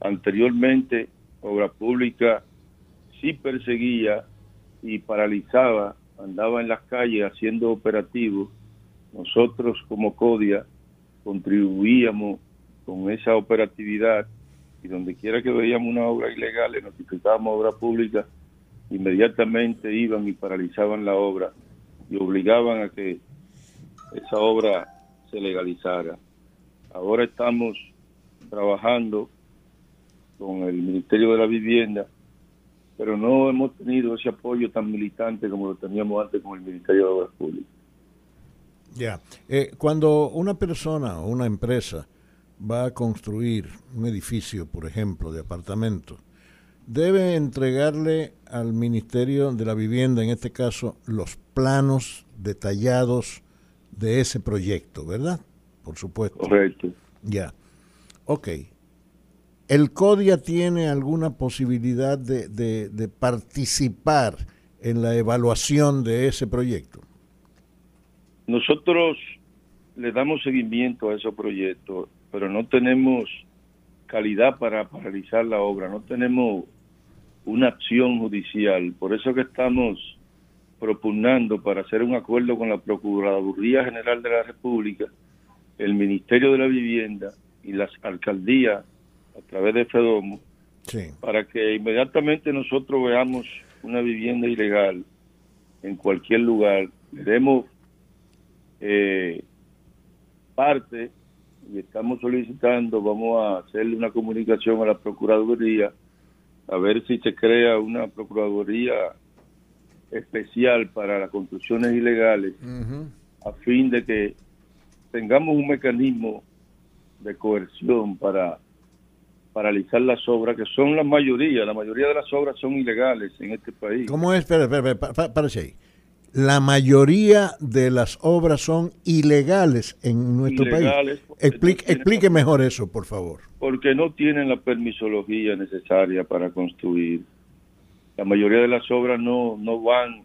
Anteriormente, Obra Pública sí perseguía y paralizaba, andaba en las calles haciendo operativos. Nosotros como CODIA contribuíamos con esa operatividad y donde quiera que veíamos una obra ilegal, le notificábamos obra pública, inmediatamente iban y paralizaban la obra y obligaban a que esa obra se legalizara. Ahora estamos trabajando con el Ministerio de la Vivienda, pero no hemos tenido ese apoyo tan militante como lo teníamos antes con el Ministerio de Obras Públicas. Ya. Eh, cuando una persona o una empresa va a construir un edificio, por ejemplo, de apartamentos, debe entregarle al Ministerio de la Vivienda, en este caso, los planos detallados de ese proyecto, ¿verdad? Por supuesto. Correcto. Ya. Ok. ¿El CODIA tiene alguna posibilidad de, de- de participar en la evaluación de ese proyecto? Nosotros le damos seguimiento a esos proyectos, pero no tenemos calidad para paralizar la obra, no tenemos una acción judicial. Por eso que estamos propugnando para hacer un acuerdo con la Procuraduría General de la República, el Ministerio de la Vivienda y las alcaldías a través de FEDOMO, Sí. para que inmediatamente nosotros veamos una vivienda ilegal en cualquier lugar, le demos eh, parte y estamos solicitando, vamos a hacerle una comunicación a la Procuraduría a ver si se crea una Procuraduría especial para las construcciones ilegales a fin de que tengamos un mecanismo de coerción para paralizar las obras, que son la mayoría, la mayoría de las obras son ilegales en este país. ¿Cómo es? Espera, espera, espera, ahí. La mayoría de las obras son ilegales en nuestro Ilegales, país. Explique, no tienen- explique mejor eso, por favor. porque no tienen la permisología necesaria para construir. La mayoría de las obras no, no van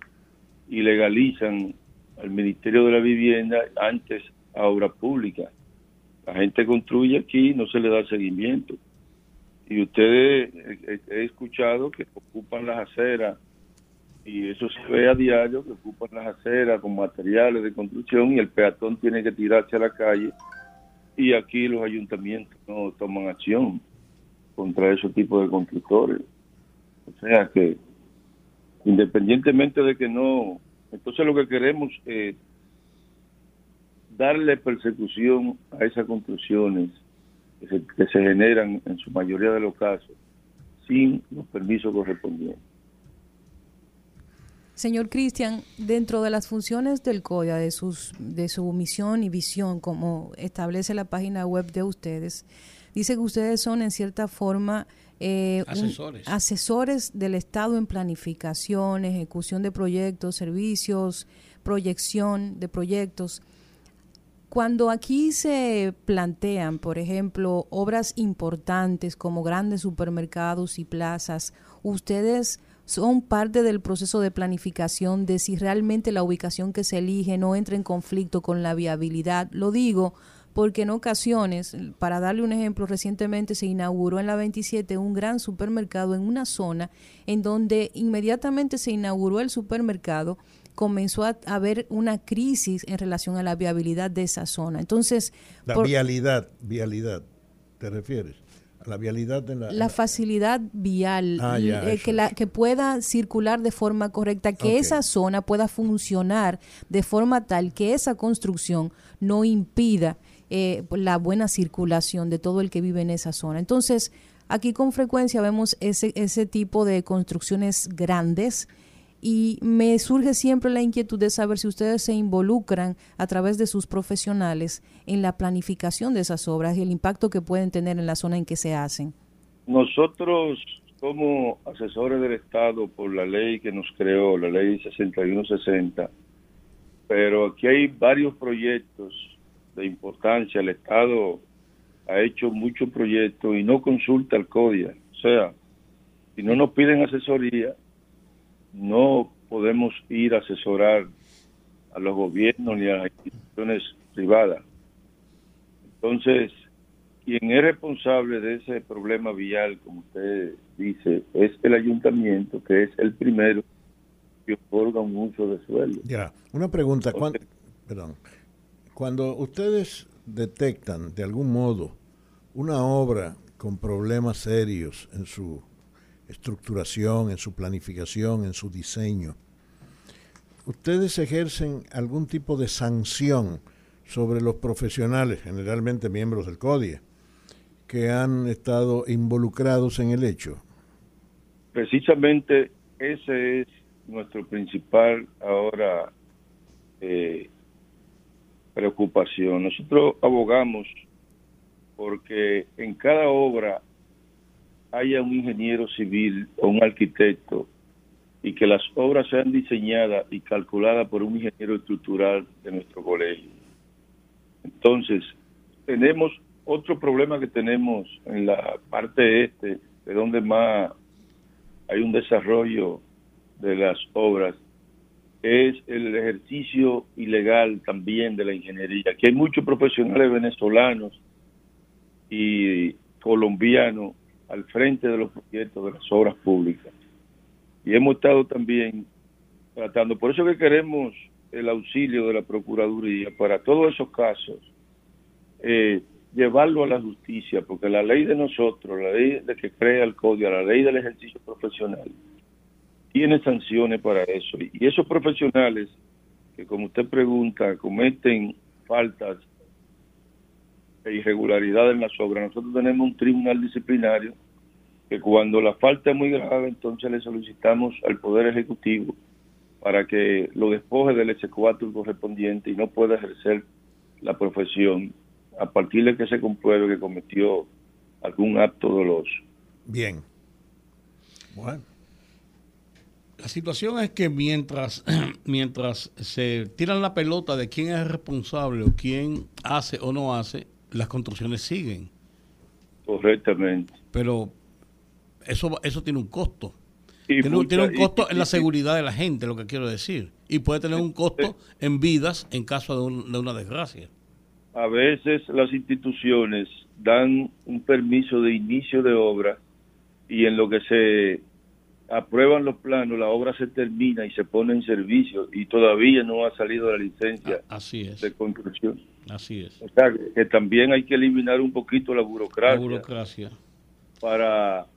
y legalizan al Ministerio de la Vivienda antes a obra pública. La gente construye aquí y no se le da seguimiento. Y ustedes, he escuchado que ocupan las aceras y eso se ve a diario, que ocupan las aceras con materiales de construcción y el peatón tiene que tirarse a la calle y aquí los ayuntamientos no toman acción contra ese tipo de constructores. O sea que, independientemente de que no, entonces lo que queremos es darle persecución a esas construcciones que se, que se generan en su mayoría de los casos sin los permisos correspondientes. Señor Cristian, dentro de las funciones del CODIA, de, sus, de su misión y visión, como establece la página web de ustedes, dice que ustedes son en cierta forma eh, un- Asesores. asesores del Estado en planificación, ejecución de proyectos, servicios, proyección de proyectos. Cuando aquí se plantean, por ejemplo, obras importantes como grandes supermercados y plazas, ustedes son parte del proceso de planificación de si realmente la ubicación que se elige no entra en conflicto con la viabilidad. Lo digo porque en ocasiones, para darle un ejemplo, recientemente se inauguró en la 27 un gran supermercado en una zona en donde inmediatamente se inauguró el supermercado, comenzó a haber una crisis en relación a la viabilidad de esa zona. Entonces, La por- vialidad, vialidad, ¿te refieres? La vialidad de la... la facilidad vial, Ah, eh, que, la, que pueda circular de forma correcta, que esa zona pueda funcionar de forma tal que esa construcción no impida eh, la buena circulación de todo el que vive en esa zona. Entonces, aquí con frecuencia vemos ese, ese tipo de construcciones grandes y me surge siempre la inquietud de saber si ustedes se involucran a través de sus profesionales en la planificación de esas obras y el impacto que pueden tener en la zona en que se hacen. Nosotros, como asesores del Estado, por la ley que nos creó, la ley 6160, pero aquí hay varios proyectos de importancia. El Estado ha hecho muchos proyectos y no consulta al CODIA. O sea, si no nos piden asesoría, no podemos ir a asesorar a los gobiernos ni a las instituciones privadas. Entonces, quien es responsable de ese problema vial, como usted dice, es el ayuntamiento, que es el primero que otorga un uso de suelo. Ya, una pregunta, cuando, perdón, cuando ustedes detectan de algún modo una obra con problemas serios en su estructuración, en su planificación, en su diseño, ¿ustedes ejercen algún tipo de sanción sobre los profesionales, generalmente miembros del CODIE, que han estado involucrados en el hecho? Precisamente ese es nuestro principal ahora eh, preocupación. Nosotros abogamos porque en cada obra haya un ingeniero civil o un arquitecto y que las obras sean diseñadas y calculadas por un ingeniero estructural de nuestro colegio. Entonces, tenemos otro problema que tenemos en la parte este, de donde más hay un desarrollo de las obras, es el ejercicio ilegal también de la ingeniería. Aquí hay muchos profesionales venezolanos y colombianos al frente de los proyectos de las obras públicas. Y hemos estado también tratando, por eso que queremos el auxilio de la Procuraduría para todos esos casos, eh, llevarlo a la justicia, porque la ley de nosotros, la ley de que crea el código, la ley del ejercicio profesional, tiene sanciones para eso. Y esos profesionales que, como usted pregunta, cometen faltas e irregularidades en las obras, nosotros tenemos un tribunal disciplinario que cuando la falta es muy grave, entonces le solicitamos al Poder Ejecutivo para que lo despoje del S4 correspondiente y no pueda ejercer la profesión a partir de que se compruebe que cometió algún acto doloso. Bien. Bueno. La situación es que mientras, mientras se tiran la pelota de quién es responsable o quién hace o no hace, las construcciones siguen. Correctamente. Pero eso, eso tiene un costo. tiene, un costo en la seguridad de la gente, lo que quiero decir. Y puede tener un costo en vidas en caso de, de una desgracia. A veces las instituciones dan un permiso de inicio de obra y en lo que se aprueban los planos, la obra se termina y se pone en servicio y todavía no ha salido la licencia Ah, Así es. de construcción. Así es. O sea, que también hay que eliminar un poquito la burocracia, La burocracia. para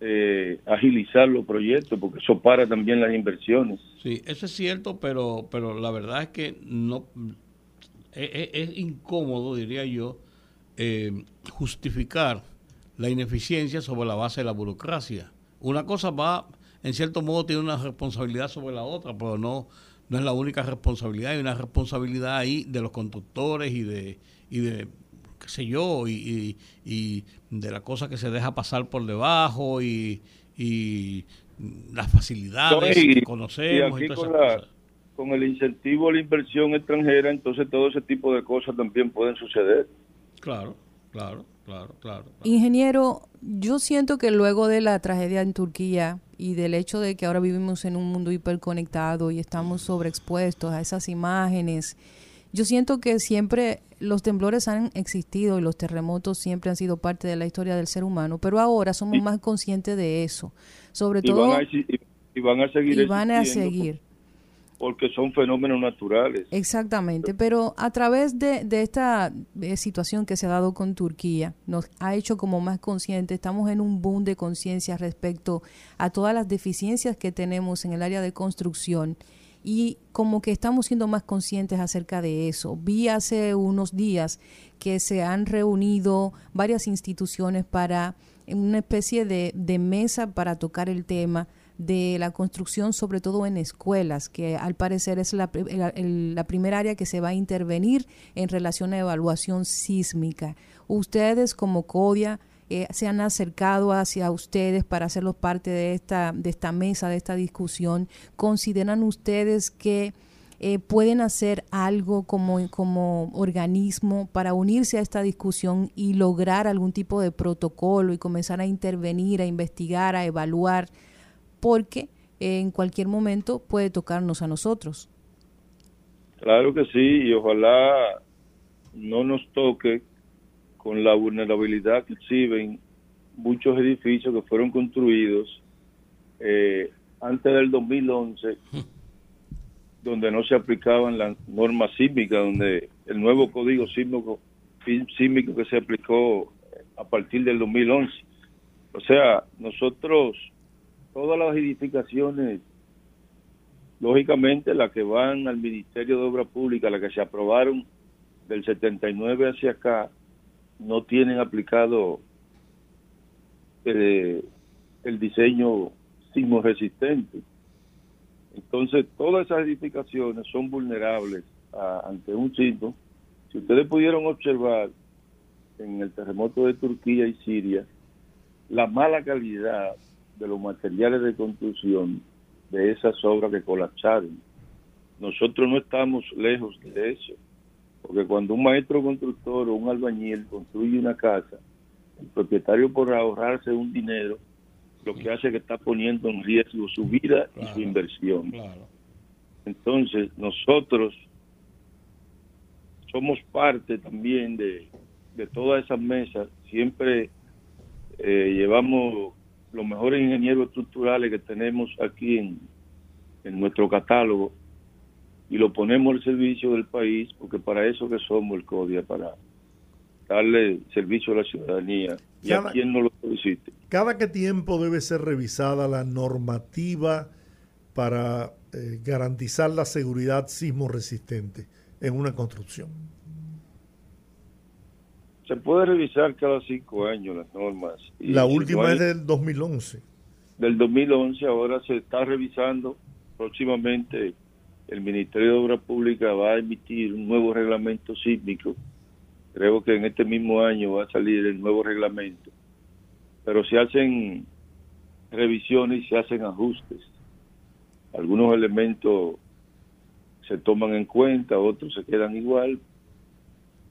eh, agilizar los proyectos, porque eso para también las inversiones. Sí, eso es cierto, pero, pero la verdad es que no es, es- es incómodo, diría yo, eh, justificar la ineficiencia sobre la base de la burocracia. Una cosa va, en cierto modo, tiene una responsabilidad sobre la otra, pero no, no es la única responsabilidad. Hay una responsabilidad ahí de los constructores y de, y de qué sé yo, y, y- y de la cosa que se deja pasar por debajo y, y las facilidades y, que y conocemos y, aquí con, la- con el incentivo a la inversión extranjera, entonces todo ese tipo de cosas también pueden suceder. Claro, claro, claro, claro. Ingeniero, yo siento que luego de la tragedia en Turquía y del hecho de que ahora vivimos en un mundo hiperconectado y estamos sobreexpuestos a esas imágenes, yo siento que siempre los temblores han existido y los terremotos siempre han sido parte de la historia del ser humano, pero ahora somos más conscientes de eso, sobre Y todo van, a, exi- y van a seguir y van a seguir. Porque son fenómenos naturales. Exactamente, pero a través de, de esta eh, situación que se ha dado con Turquía, nos ha hecho como más conscientes, estamos en un boom de conciencia respecto a todas las deficiencias que tenemos en el área de construcción y como que estamos siendo más conscientes acerca de eso. Vi hace unos días que se han reunido varias instituciones para una especie de, de mesa para tocar el tema de la construcción, sobre todo en escuelas, que al parecer es la, la primera área que se va a intervenir en relación a evaluación sísmica. Ustedes como CODIA eh, se han acercado hacia ustedes para hacerlos parte de esta, de esta mesa, de esta discusión. ¿Consideran ustedes que eh, pueden hacer algo como, como organismo para unirse a esta discusión y lograr algún tipo de protocolo y comenzar a intervenir, a investigar, a evaluar? Porque en cualquier momento puede tocarnos a nosotros. Claro que sí, y ojalá no nos toque con la vulnerabilidad que exhiben muchos edificios que fueron construidos eh, antes del 2011, donde no se aplicaban las normas sísmicas, donde el nuevo código sísmico, sísmico que se aplicó a partir del 2011. O sea, nosotros, todas las edificaciones, lógicamente las que van al Ministerio de Obras Públicas, las que se aprobaron del 79 hacia acá, no tienen aplicado eh, el diseño sismo resistente. Entonces, todas esas edificaciones son vulnerables ante un sismo. Si ustedes pudieron observar en el terremoto de Turquía y Siria, la mala calidad de los materiales de construcción de esas obras que colapsaron. Nosotros no estamos lejos de eso. Porque cuando un maestro constructor o un albañil construye una casa, el propietario por ahorrarse un dinero, lo que hace es que está poniendo en riesgo su vida y su inversión. Entonces, nosotros somos parte también de, de todas esas mesas. Siempre eh, llevamos los mejores ingenieros estructurales que tenemos aquí en, en nuestro catálogo y lo ponemos al servicio del país, porque para eso que somos el CODIA, para darle servicio a la ciudadanía y a quien no lo solicite. ¿Cada qué tiempo debe ser revisada la normativa para eh, garantizar la seguridad sismo resistente en una construcción? Se puede revisar cada cinco años las normas. la última es del 2011. Del 2011, ahora se está revisando próximamente el Ministerio de Obras Públicas va a emitir un nuevo reglamento sísmico. Creo que en este mismo año va a salir el nuevo reglamento. Pero se hacen revisiones y se hacen ajustes. Algunos elementos se toman en cuenta, otros se quedan igual,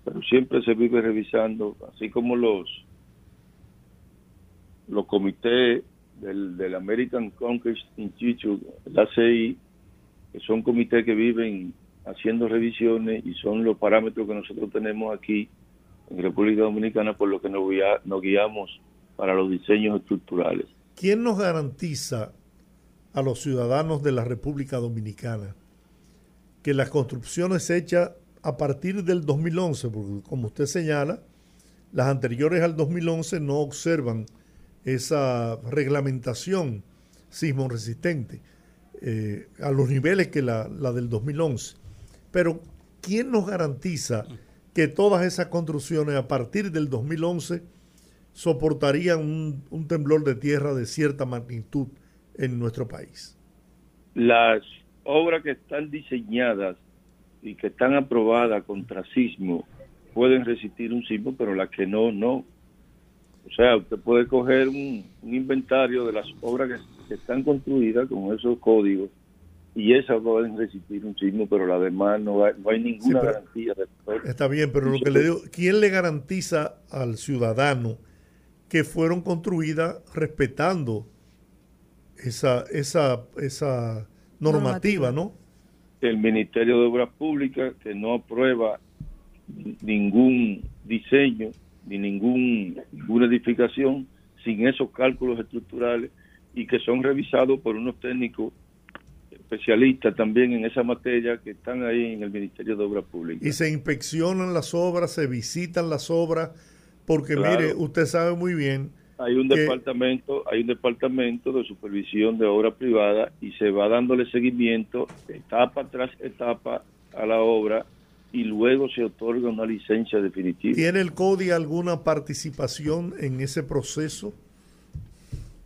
pero siempre se vive revisando, así como los los comités del, del American Congress Institute, la ACI, que son comités que viven haciendo revisiones y son los parámetros que nosotros tenemos aquí en República Dominicana por lo que nos, nos guiamos para los diseños estructurales. ¿Quién nos garantiza a los ciudadanos de la República Dominicana que las construcciones hechas a partir del 2011, porque como usted señala, las anteriores al 2011 no observan esa reglamentación sismo resistente. Eh, a los niveles que la, del 2011. Pero, ¿quién nos garantiza que todas esas construcciones a partir del 2011 soportarían un, temblor de tierra de cierta magnitud en nuestro país? Las obras que están diseñadas y que están aprobadas contra sismo pueden resistir un sismo, pero las que no, no. O sea, usted puede coger un, un inventario de las obras que que están construidas con esos códigos y esas pueden resistir un sismo, pero la demás no hay, no hay ninguna garantía. está bien, pero lo que le digo, ¿quién le garantiza al ciudadano que fueron construidas respetando esa, esa, esa normativa, no? El Ministerio de Obras Públicas que no aprueba ningún diseño ni ningún, ninguna edificación sin esos cálculos estructurales y que son revisados por unos técnicos especialistas también en esa materia que están ahí en el Ministerio de Obras Públicas. Y se inspeccionan las obras, se visitan las obras, porque mire, usted sabe muy bien. Hay un departamento, hay un departamento de supervisión de obra privada y se va dándole seguimiento etapa tras etapa a la obra y luego se otorga una licencia definitiva. ¿Tiene el CODI alguna participación en ese proceso?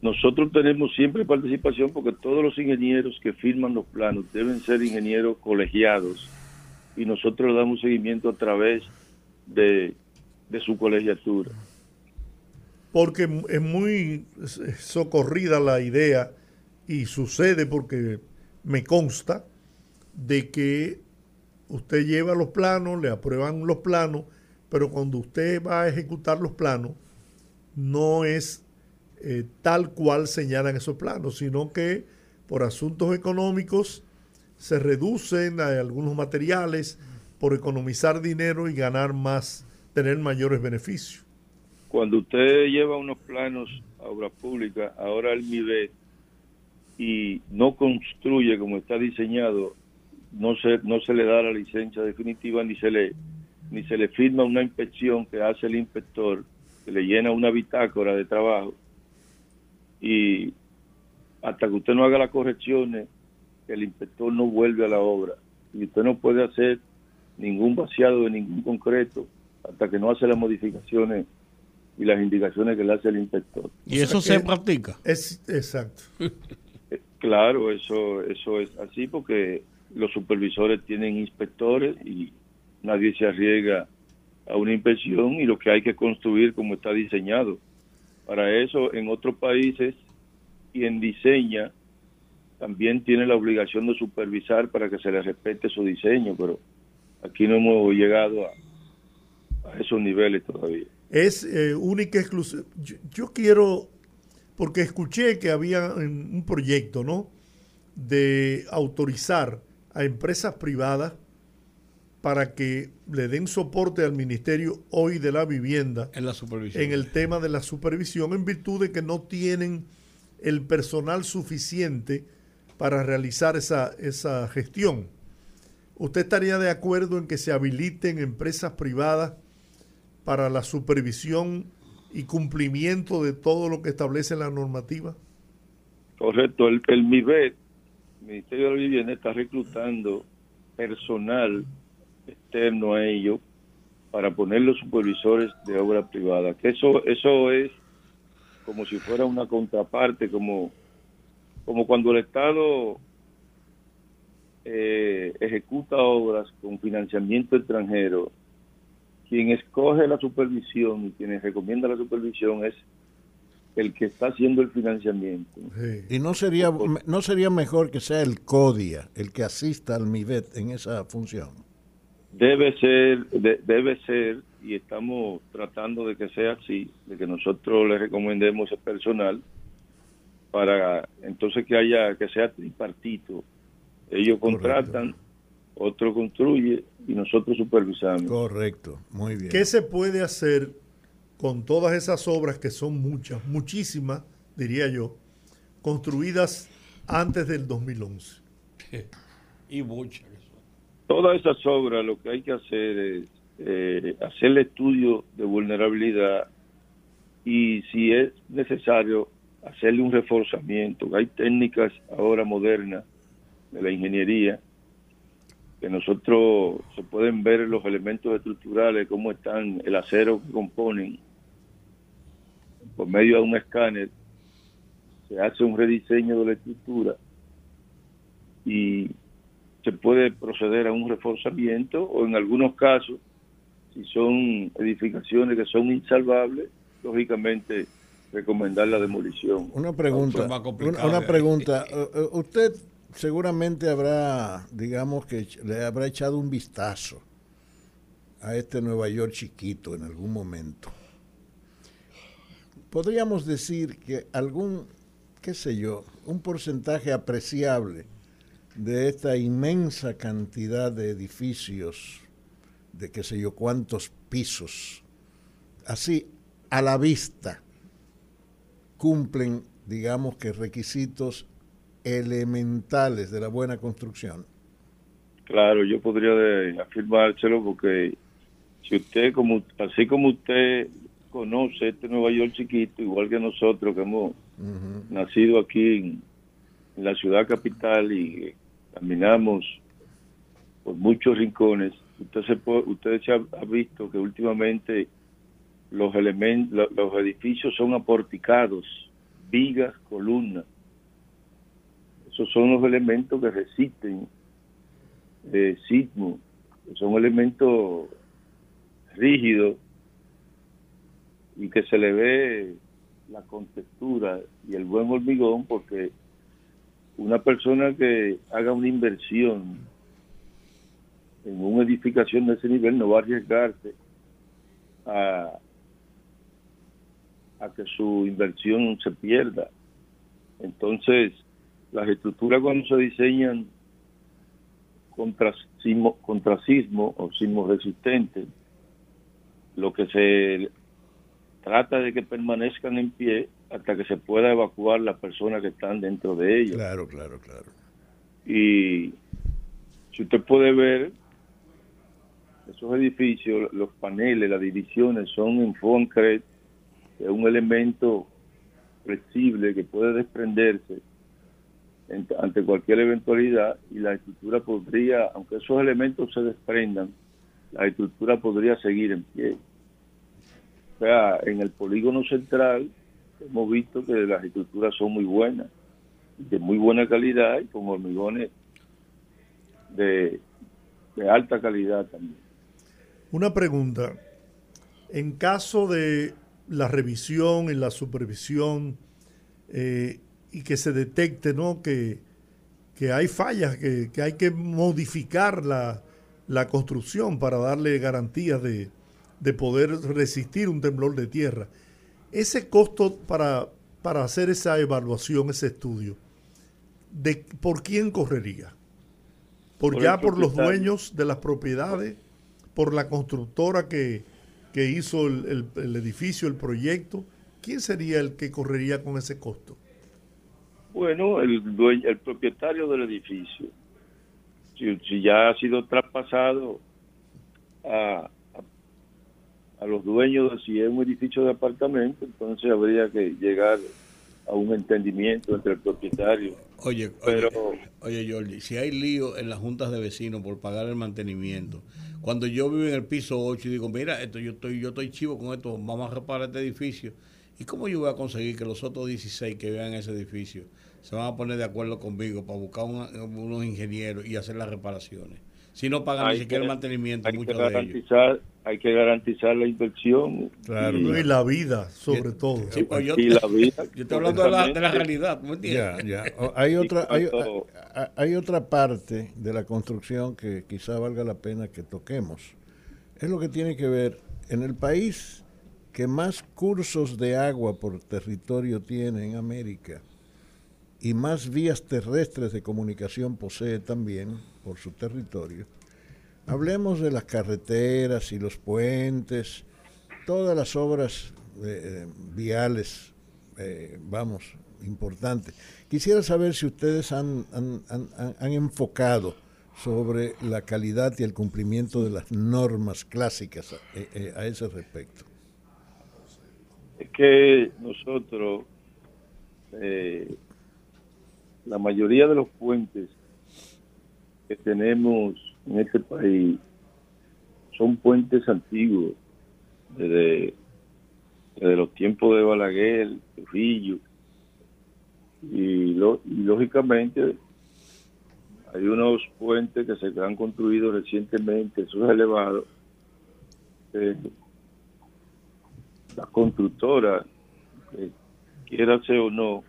nosotros tenemos siempre participación porque todos los ingenieros que firman los planos deben ser ingenieros colegiados y nosotros le damos seguimiento a través de, de su colegiatura. Porque es muy socorrida la idea y sucede porque me consta de que usted lleva los planos, le aprueban los planos, pero cuando usted va a ejecutar los planos, no es eh, tal cual señalan esos planos, sino que por asuntos económicos se reducen a algunos materiales por economizar dinero y ganar más, tener mayores beneficios. Cuando usted lleva unos planos a obra pública, ahora el MIBET, y no construye como está diseñado, no se, no se le da la licencia definitiva ni se le ni se le firma una inspección que hace el inspector, que le llena una bitácora de trabajo. Y hasta que usted no haga las correcciones, el inspector no vuelve a la obra. Y usted no puede hacer ningún vaciado de ningún concreto hasta que no hace las modificaciones y las indicaciones que le hace el inspector. ¿Y eso se practica? Es exacto. claro, eso eso es así porque los supervisores tienen inspectores y nadie se arriesga a una inspección y lo que hay que construir como está diseñado. Para eso, en otros países, quien diseña también tiene la obligación de supervisar para que se le respete su diseño, pero aquí no hemos llegado a, esos niveles todavía. Es eh, única exclusiva. Yo, yo, quiero, porque escuché que había un proyecto, ¿no? De autorizar a empresas privadas para que le den soporte al Ministerio hoy de la Vivienda en la supervisión. En el tema de la supervisión, en virtud de que no tienen el personal suficiente para realizar esa, esa gestión. ¿Usted estaría de acuerdo en que se habiliten empresas privadas para la supervisión y cumplimiento de todo lo que establece la normativa? Correcto, el, el Ministerio de la Vivienda, está reclutando personal externo a ello para poner los supervisores de obra privada. Que eso, eso es como si fuera una contraparte, como, como cuando el Estado eh, ejecuta obras con financiamiento extranjero, quien escoge la supervisión y quien recomienda la supervisión es el que está haciendo el financiamiento. Y no sería no sería mejor que sea el CODIA el que asista al MIVET en esa función. Debe ser, debe ser, y estamos tratando de que sea así, de que nosotros le recomendemos ese personal para entonces que haya, que sea tripartito. Ellos contratan, otro construye y nosotros supervisamos. Correcto, muy bien. ¿Qué se puede hacer con todas esas obras que son muchas, muchísimas, diría yo, construidas antes del 2011? y muchas todas esas obras lo que hay que hacer es eh, hacer el estudio de vulnerabilidad y si es necesario hacerle un reforzamiento. Hay técnicas ahora modernas de la ingeniería que nosotros se pueden ver los elementos estructurales, cómo están, el acero que componen, por medio de un escáner, se hace un rediseño de la estructura y se puede proceder a un reforzamiento o en algunos casos, si son edificaciones que son insalvables, lógicamente recomendar la demolición. Una pregunta, una, pregunta. Eh, eh, usted seguramente habrá, digamos que le habrá echado un vistazo a este Nueva York chiquito en algún momento. Podríamos decir que algún, qué sé yo, un porcentaje apreciable de esta inmensa cantidad de edificios, de qué sé yo cuántos pisos, así a la vista, cumplen, digamos que requisitos elementales de la buena construcción. Claro, yo podría afirmárselo porque si usted, como así como usted conoce este Nueva York chiquito, igual que nosotros que hemos nacido aquí en, en, la ciudad capital y caminamos por muchos rincones, usted, usted se ha, visto que últimamente los elementos, los edificios son aporticados vigas, columnas. Esos son los elementos que resisten eh, sismo, son elementos rígidos y que se le ve la contextura y el buen hormigón porque una persona que haga una inversión en una edificación de ese nivel no va a arriesgarse a, a que su inversión se pierda. Entonces, las estructuras cuando se diseñan contra sismo, contra sismo o sismo resistente, lo que se trata de que permanezcan en pie hasta que se pueda evacuar las personas que están dentro de ellas. Claro, claro, claro. Y si usted puede ver, esos edificios, los paneles, las divisiones son en concreto, es un elemento flexible que puede desprenderse en- ante cualquier eventualidad y la estructura podría, aunque esos elementos se desprendan, la estructura podría seguir en pie. O sea, en el polígono central hemos visto que las estructuras son muy buenas, de muy buena calidad y con hormigones de, de alta calidad también. Una pregunta. En caso de la revisión y la supervisión eh, y que se detecte ¿no? que, que hay fallas, que, que hay que modificar la, la construcción para darle garantías de, de poder resistir un temblor de tierra, ese costo para, para hacer esa evaluación, ese estudio, de, ¿por quién correría? ¿Por, Por ya por los dueños de las propiedades? ¿Por la constructora que, que hizo el, el- el edificio, el proyecto? ¿Quién sería el que correría con ese costo? Bueno, el dueño, el propietario del edificio, si, si ya ha sido traspasado a, a, a los dueños, de si es un edificio de apartamento, entonces habría que llegar a un entendimiento entre el propietario. Oye, Pero- oye, oye, Jordi, si hay lío en las juntas de vecinos por pagar el mantenimiento, cuando yo vivo en el piso 8 y digo, mira, esto yo estoy yo estoy chivo con esto, vamos a reparar este edificio, ¿y cómo yo voy a conseguir que los otros 16 que vean ese edificio se van a poner de acuerdo conmigo para buscar una- unos ingenieros y hacer las reparaciones? Si no pagan Hay ni siquiera que- el mantenimiento, Hay que muchos de ellos. garantizar, hay que garantizar la inversión ¿no? Y la vida, sobre todo. Sí, pues yo, y la vida. yo estoy hablando de la, de la realidad, ¿tú me entiendes? Ya, ya. Hay otra, hay, hay otra parte de la construcción que quizá valga la pena que toquemos. Es lo que tiene que ver en el país que más cursos de agua por territorio tiene en América y más vías terrestres de comunicación posee también por su territorio. Hablemos de las carreteras y los puentes, todas las obras eh, viales, eh, vamos, importantes. Quisiera saber si ustedes han, han- han- enfocado sobre la calidad y el cumplimiento de las normas clásicas eh, eh, a ese respecto. Es que nosotros, eh, la mayoría de los puentes que tenemos en este país son puentes antiguos, desde, los tiempos de Balaguer, Trujillo, y, y lógicamente hay unos puentes que se han construido recientemente, esos elevados, eh, la constructora, quiera o no,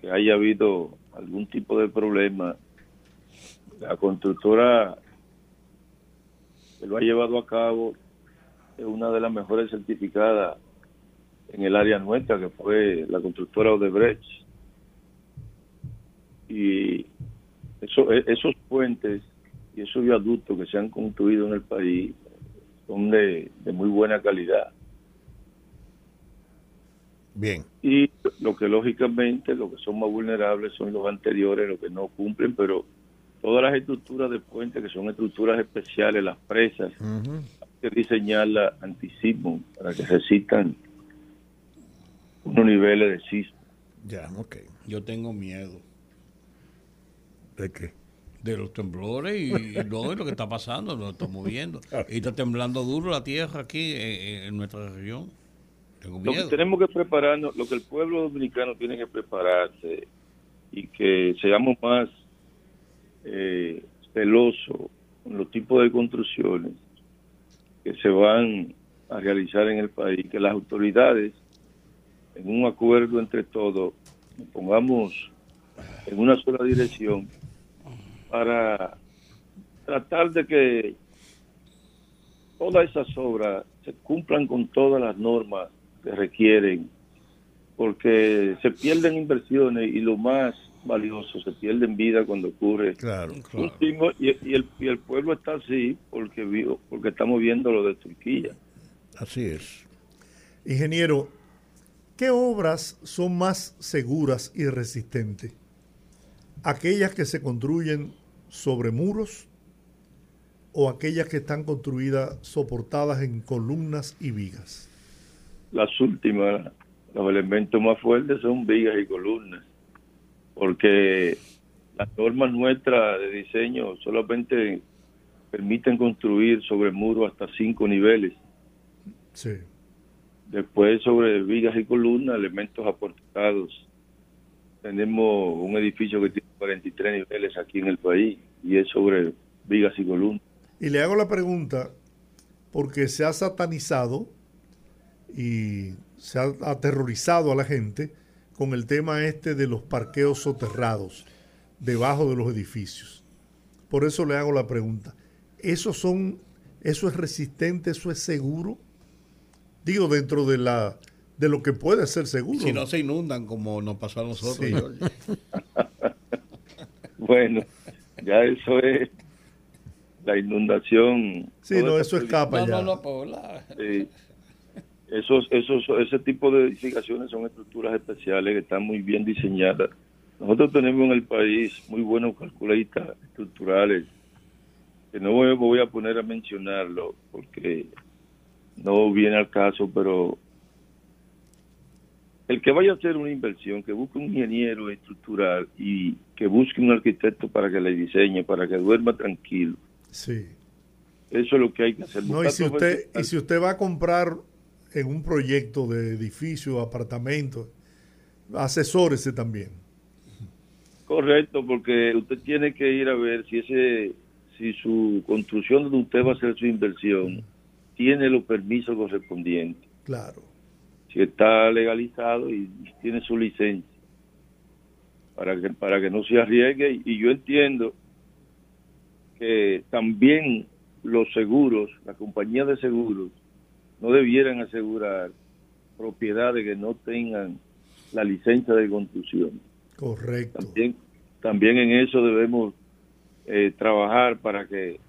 que haya habido algún tipo de problema, la constructora que lo ha llevado a cabo es una de las mejores certificadas en el área nuestra, que fue la constructora Odebrecht. Y e- esos puentes y esos viaductos que se han construido en el país son de muy buena calidad. Bien. Y lo que lógicamente, lo que son más vulnerables son los anteriores, los que no cumplen, pero todas las estructuras de puentes que son estructuras especiales, las presas, Ujú. hay que diseñarlas antisismo para que resistan unos niveles de sismo. Ya, ok. Yo tengo miedo ¿De qué? de los temblores y, y no, y lo que está pasando, lo estamos viendo. Y está temblando duro la tierra aquí en, en nuestra región. Lo que tenemos que prepararnos, lo que el pueblo dominicano tiene que prepararse y que seamos más eh, celosos con los tipos de construcciones que se van a realizar en el país, que las autoridades, en un acuerdo entre todos, nos pongamos en una sola dirección para tratar de que todas esas obras se cumplan con todas las normas que requieren, porque se pierden inversiones y lo más valioso, se pierden vida cuando ocurre Claro. sismo y, y el, y el pueblo está así porque vio, porque estamos viendo lo de Turquía. Así es. Ingeniero, ¿qué obras son más seguras y resistentes? ¿Aquellas que se construyen sobre muros o aquellas que están construidas soportadas en columnas y vigas? Las últimas, los elementos más fuertes son vigas y columnas, porque las normas nuestras de diseño solamente permiten construir sobre muros hasta cinco niveles. Sí. Después sobre vigas y columnas, elementos aportados. Tenemos un edificio que tiene 43 niveles aquí en el país y es sobre vigas y columnas. Y le hago la pregunta porque se ha satanizado y se ha aterrorizado a la gente con el tema este de los parqueos soterrados debajo de los edificios. Por eso le hago la pregunta. ¿Eso son, eso es resistente, eso es seguro? Digo, dentro de la de lo que puede ser seguro. Si no se inundan como nos pasó a nosotros. Sí. Bueno, ya eso es la inundación. Sí, no, eso escapa No, ya. no, no, Sí. Esos, esos, ese tipo de edificaciones son estructuras especiales que están muy bien diseñadas. Nosotros tenemos en el país muy buenos calculistas estructurales, que no voy, voy a poner a mencionarlo porque no viene al caso, pero el que vaya a hacer una inversión, que busque un ingeniero estructural y que busque un arquitecto para que le diseñe, para que duerma tranquilo. Sí. Eso es lo que hay que hacer. No, y Buscar si usted, profesionales. y si usted va a comprar en un proyecto de edificio, apartamento, asesórese también. Correcto, porque usted tiene que ir a ver si ese, si su construcción donde usted va a hacer su inversión tiene los permisos correspondientes, Claro. si está legalizado y tiene su licencia, para que para que no se arriesgue. Y yo entiendo que también los seguros, la compañía de seguros, no debieran asegurar propiedades que no tengan la licencia de construcción. Correcto. También, también en eso debemos eh, trabajar para que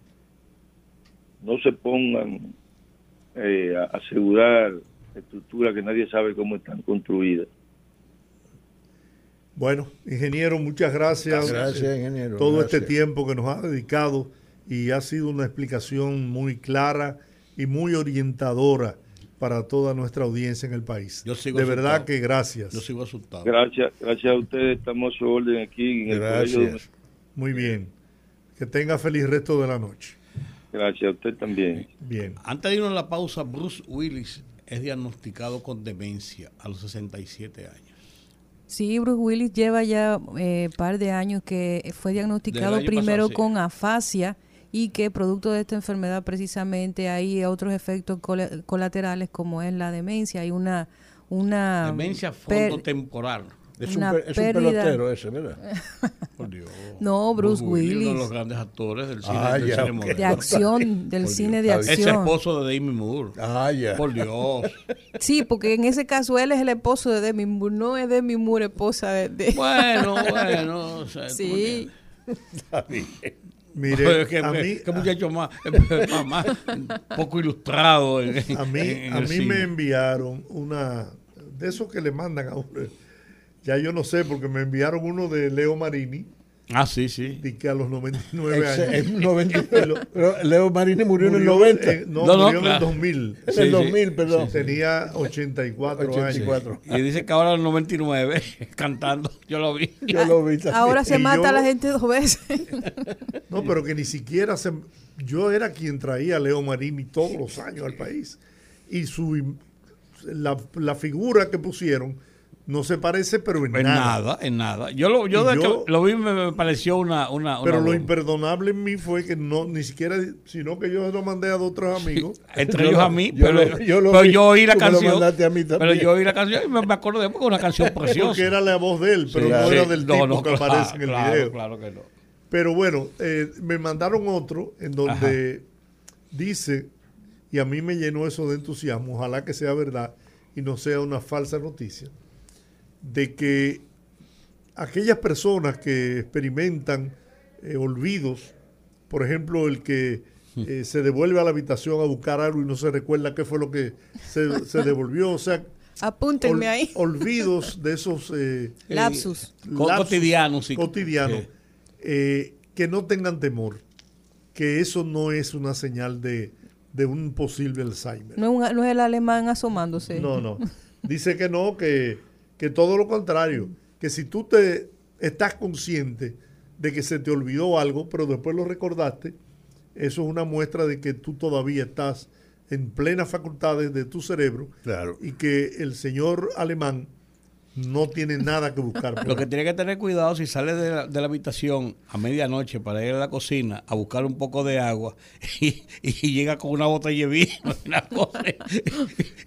no se pongan eh, a asegurar estructuras que nadie sabe cómo están construidas. Bueno, ingeniero, muchas gracias. Gracias, ingeniero, Todo gracias. este tiempo que nos ha dedicado y ha sido una explicación muy clara y muy orientadora para toda nuestra audiencia en el país. Yo sigo de verdad asustado. que gracias. Yo sigo asustado. Gracias, gracias a ustedes, estamos a su orden aquí en el colegio. Gracias. Muy bien. Que tenga feliz resto de la noche. Gracias a usted también. Bien. Antes de irnos a la pausa, Bruce Willis es diagnosticado con demencia a los 67 años. Sí, Bruce Willis lleva ya un par de años que fue diagnosticado primero pasado, sí. con afasia y que producto de esta enfermedad precisamente hay otros efectos col- colaterales como es la demencia. Hay una... una Demencia per- frontotemporal. Es, Una un, es pelotero ese, ¿verdad? Por Dios. No, Bruce Uno de Willis. los grandes actores del cine, Ah, del ya, cine de acción, del Por cine Dios, de bien. Es acción. esposo de Demi Moore. Ah, ya. Por Dios. Sí, porque en ese caso él es el esposo de Demi Moore, no es Demi Moore esposa de... de- Bueno, bueno. o sea, sí. Está bien. Mire, que, a mí, que muchacho más, más, más poco ilustrado en, a mí, en- a mí cine. me enviaron una de esos que le mandan a uno. Ya yo no sé, porque me enviaron uno de Leo Marini, Ah, sí, sí. de que a los 99 Ese- años. es 90 pero Leo Marini murió, en el Murió, 90. eh, no, No, no, murió en el claro. 2000. en sí, el sí. 2000, perdón. Tenía 84, años. 84. Y dice que ahora el 99 cantando. Yo lo vi. Yo lo vi también. Ahora se Y mata yo- a la gente dos veces. No, pero que ni siquiera se... Yo era quien traía a Leo Marini todos los años al país. Y su, la, la figura que pusieron no se parece, pero en, En nada. nada, en nada. Yo lo, yo, de que lo vi me, me pareció una, una, una Pero lo imperdonable en mí fue que no, ni siquiera, sino que yo lo mandé a otros amigos. entre Yo ellos lo- a mí, yo pero, lo- yo lo pero vi. yo oí la canción. mandaste a mí pero yo oí la canción y me, me acordé porque una canción preciosa. Porque era la voz de él, pero Sí, no sí. era del No, tipo no, que claro, aparece en el claro, video. claro que no. Pero bueno, eh, me mandaron otro en donde dice, y a mí me llenó eso de entusiasmo, ojalá que sea verdad y no sea una falsa noticia, de que aquellas personas que experimentan eh, olvidos, por ejemplo, el que eh, se devuelve a la habitación a buscar algo y no se recuerda qué fue lo que se, se devolvió, o sea, Apúntenme ol- ahí. olvidos de esos eh, Lapsus. Co- cotidianos, sí. cotidianos, eh, que no tengan temor, que eso no es una señal de, de un posible Alzheimer. No es, un- no es el alemán asomándose. No, no. Dice que no, que, que todo lo contrario, que si tú te estás consciente de que se te olvidó algo, pero después lo recordaste, eso es una muestra de que tú todavía estás en plenas facultades de tu cerebro Claro. y que el señor alemán no tiene nada que buscar. Lo que tiene que tener cuidado si sale de la, de la habitación a medianoche para ir a la cocina a buscar un poco de agua y, y llega con una botella de vino y una cosa.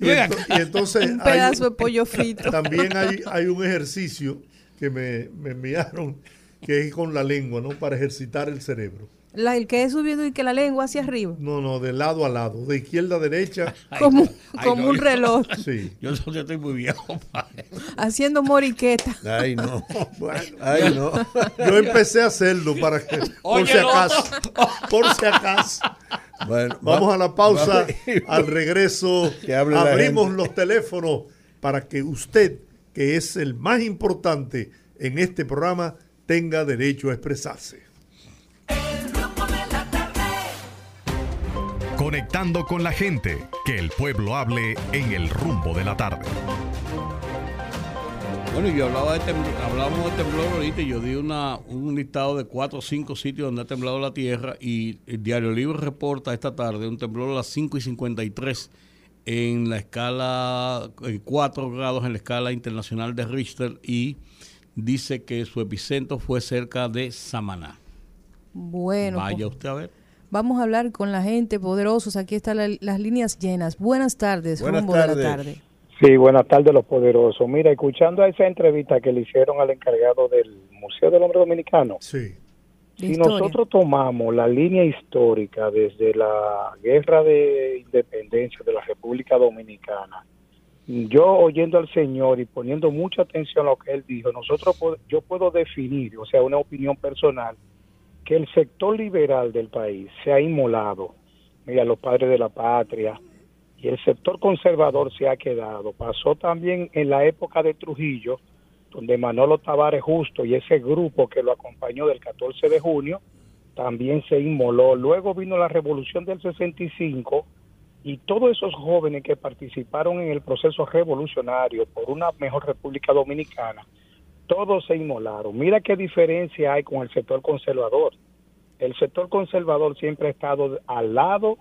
Y, ento- y entonces Un hay- pedazo de pollo frito. también hay, hay un ejercicio que me, me enviaron que es con la lengua, ¿no? Para ejercitar el cerebro. La- el que es subiendo y que la lengua hacia arriba. No, no, de lado a lado, de izquierda a derecha. Como, Ay, como no, un yo- reloj. Sí. Yo, yo estoy muy viejo. padre. Haciendo moriqueta. Ay, no. Bueno, Ay, no. yo empecé a hacerlo para que, por Oye, si acaso, por si acaso. Bueno, Vamos va- a la pausa. va- Al regreso abrimos los teléfonos para que usted, que es el más importante en este programa, tenga derecho a expresarse. Conectando con la gente, que el pueblo hable en el rumbo de la tarde. Bueno, yo hablaba de temblor, hablábamos de temblor ahorita y yo di una, un listado de cuatro o cinco sitios donde ha temblado la tierra y el Diario Libre reporta esta tarde un temblor a las 5 y 53 en la escala, en 4 grados en la escala internacional de Richter y dice que su epicentro fue cerca de Samaná. Bueno, Vaya pues, usted a ver. Vamos a hablar con la gente poderosos. Aquí están la- las líneas llenas. Buenas tardes, Buenas rumbo de tardes. la tarde. Sí, buenas tardes, los poderosos. Mira, escuchando a esa entrevista que le hicieron al encargado del Museo del Hombre Dominicano, Sí. Si historia. nosotros tomamos la línea histórica desde la guerra de independencia de la República Dominicana, yo oyendo al señor y poniendo mucha atención a lo que él dijo, nosotros yo puedo definir, o sea, una opinión personal, que el sector liberal del país se ha inmolado. Mira, los padres de la patria, y el sector conservador se ha quedado. Pasó también en la época de Trujillo, donde Manolo Tavares Justo y ese grupo que lo acompañó del 14 de junio también se inmoló. Luego vino la revolución del 65 y todos esos jóvenes que participaron en el proceso revolucionario por una mejor República Dominicana, todos se inmolaron. Mira qué diferencia hay con el sector conservador. El sector conservador siempre ha estado al lado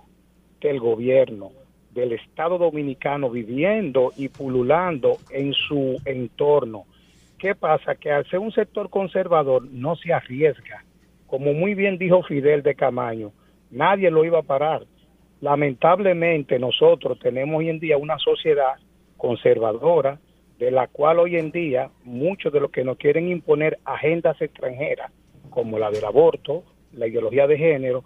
del gobierno, del Estado dominicano viviendo y pululando en su entorno. ¿Qué pasa? Que al ser un sector conservador no se arriesga. Como muy bien dijo Fidel de Camaño, nadie lo iba a parar. Lamentablemente nosotros tenemos hoy en día una sociedad conservadora de la cual hoy en día muchos de los que nos quieren imponer agendas extranjeras, como la del aborto, la ideología de género,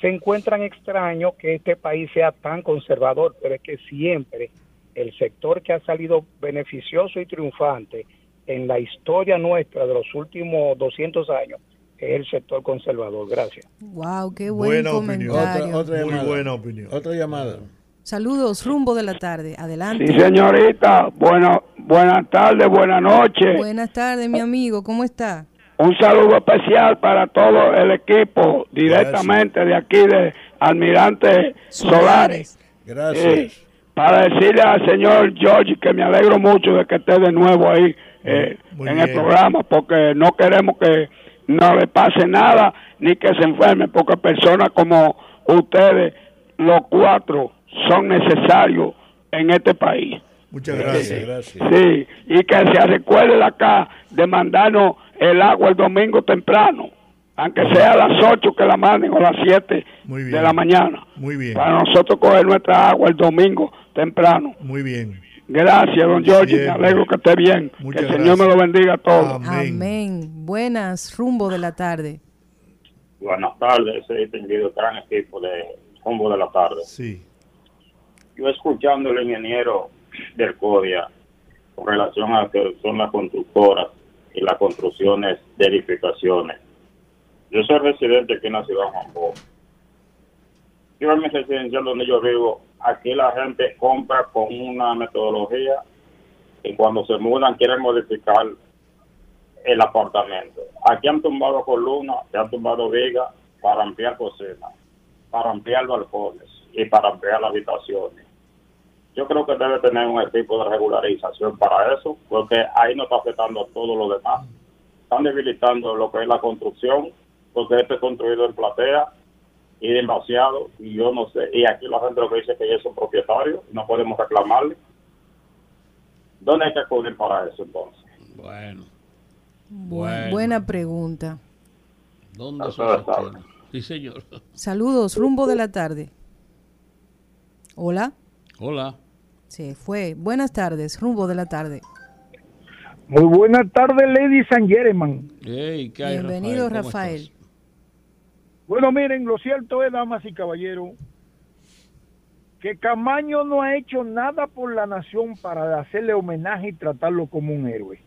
se encuentran extraños que este país sea tan conservador, pero es que siempre el sector que ha salido beneficioso y triunfante en la historia nuestra de los últimos 200 años es el sector conservador. Gracias. Wow, qué buen Buena opinión. comentario. Otra, otra Muy llamada. buena opinión. Otra llamada. Saludos, rumbo de la tarde. Adelante. Sí, señorita. Bueno, buenas tardes, buenas noches. Buenas tardes, mi amigo. ¿Cómo está? Un saludo especial para todo el equipo, directamente de aquí de Almirante Solares. Gracias. Eh, para decirle al señor George que me alegro mucho de que esté de nuevo ahí eh, en el programa, porque no queremos que no le pase nada ni que se enferme, porque personas como ustedes, los cuatro, son necesarios en este país. Muchas Gracias. Sí, y que se recuerde acá de mandarnos el agua el domingo temprano, aunque sea a las 8 que la manden o a las 7 Muy bien. de la mañana, Muy bien. para nosotros coger nuestra agua el domingo temprano. Muy bien. Gracias, don George, me alegro que esté bien. Muchas que el Señor me lo bendiga a todos. Amén. Buenas, rumbo de la tarde. Buenas tardes, ese distinguido gran equipo de Rumbo de la Tarde. Sí. Yo escuchando al ingeniero del CODIA con relación a que son las constructoras y las construcciones de edificaciones. Yo soy residente aquí en la ciudad de Juan. Yo en mi residencial donde yo vivo, aquí la gente compra con una metodología y cuando se mudan quieren modificar el apartamento. Aquí han tumbado columnas, se han tumbado vigas para ampliar cocinas, para ampliar balcones y para ampliar habitaciones. Yo creo que debe tener un equipo de regularización para eso, porque ahí no está afectando a todo lo demás. Están debilitando lo que es la construcción, porque esto es construido en platea y demasiado, y yo no sé, y aquí la gente lo que dice que ellos son propietarios, no podemos reclamarle. ¿Dónde hay que acudir para eso entonces? Bueno, Bu- Bueno. Buena pregunta. ¿dónde son? Sí, señor. Saludos, rumbo de la tarde. Hola. Hola. Se fue. Buenas tardes, rumbo de la tarde. Muy buenas tardes, Lady San Jereman. Hey, ¿qué hay, Bienvenido, ¿Cómo Rafael. estás? Bueno, miren, lo cierto es, damas y caballeros, que Camaño no ha hecho nada por la nación para hacerle homenaje y tratarlo como un héroe.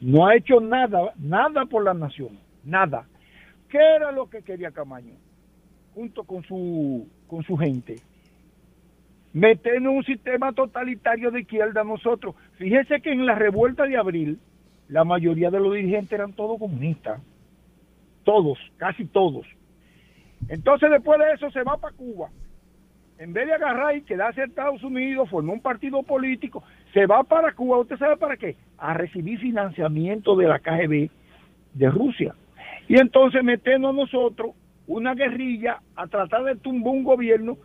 No ha hecho nada, nada por la nación, nada. ¿Qué era lo que quería Camaño? Junto con su, con su gente. Meternos en un sistema totalitario de izquierda nosotros. Fíjese que en la revuelta de abril, la mayoría de los dirigentes eran todos comunistas todos, casi todos. Entonces después de eso se va para Cuba. En vez de agarrar y quedarse en Estados Unidos, formó un partido político, se va para Cuba. ¿Usted sabe para qué? A recibir financiamiento de la KGB de Rusia. Y entonces meternos nosotros una guerrilla a tratar de tumbar un gobierno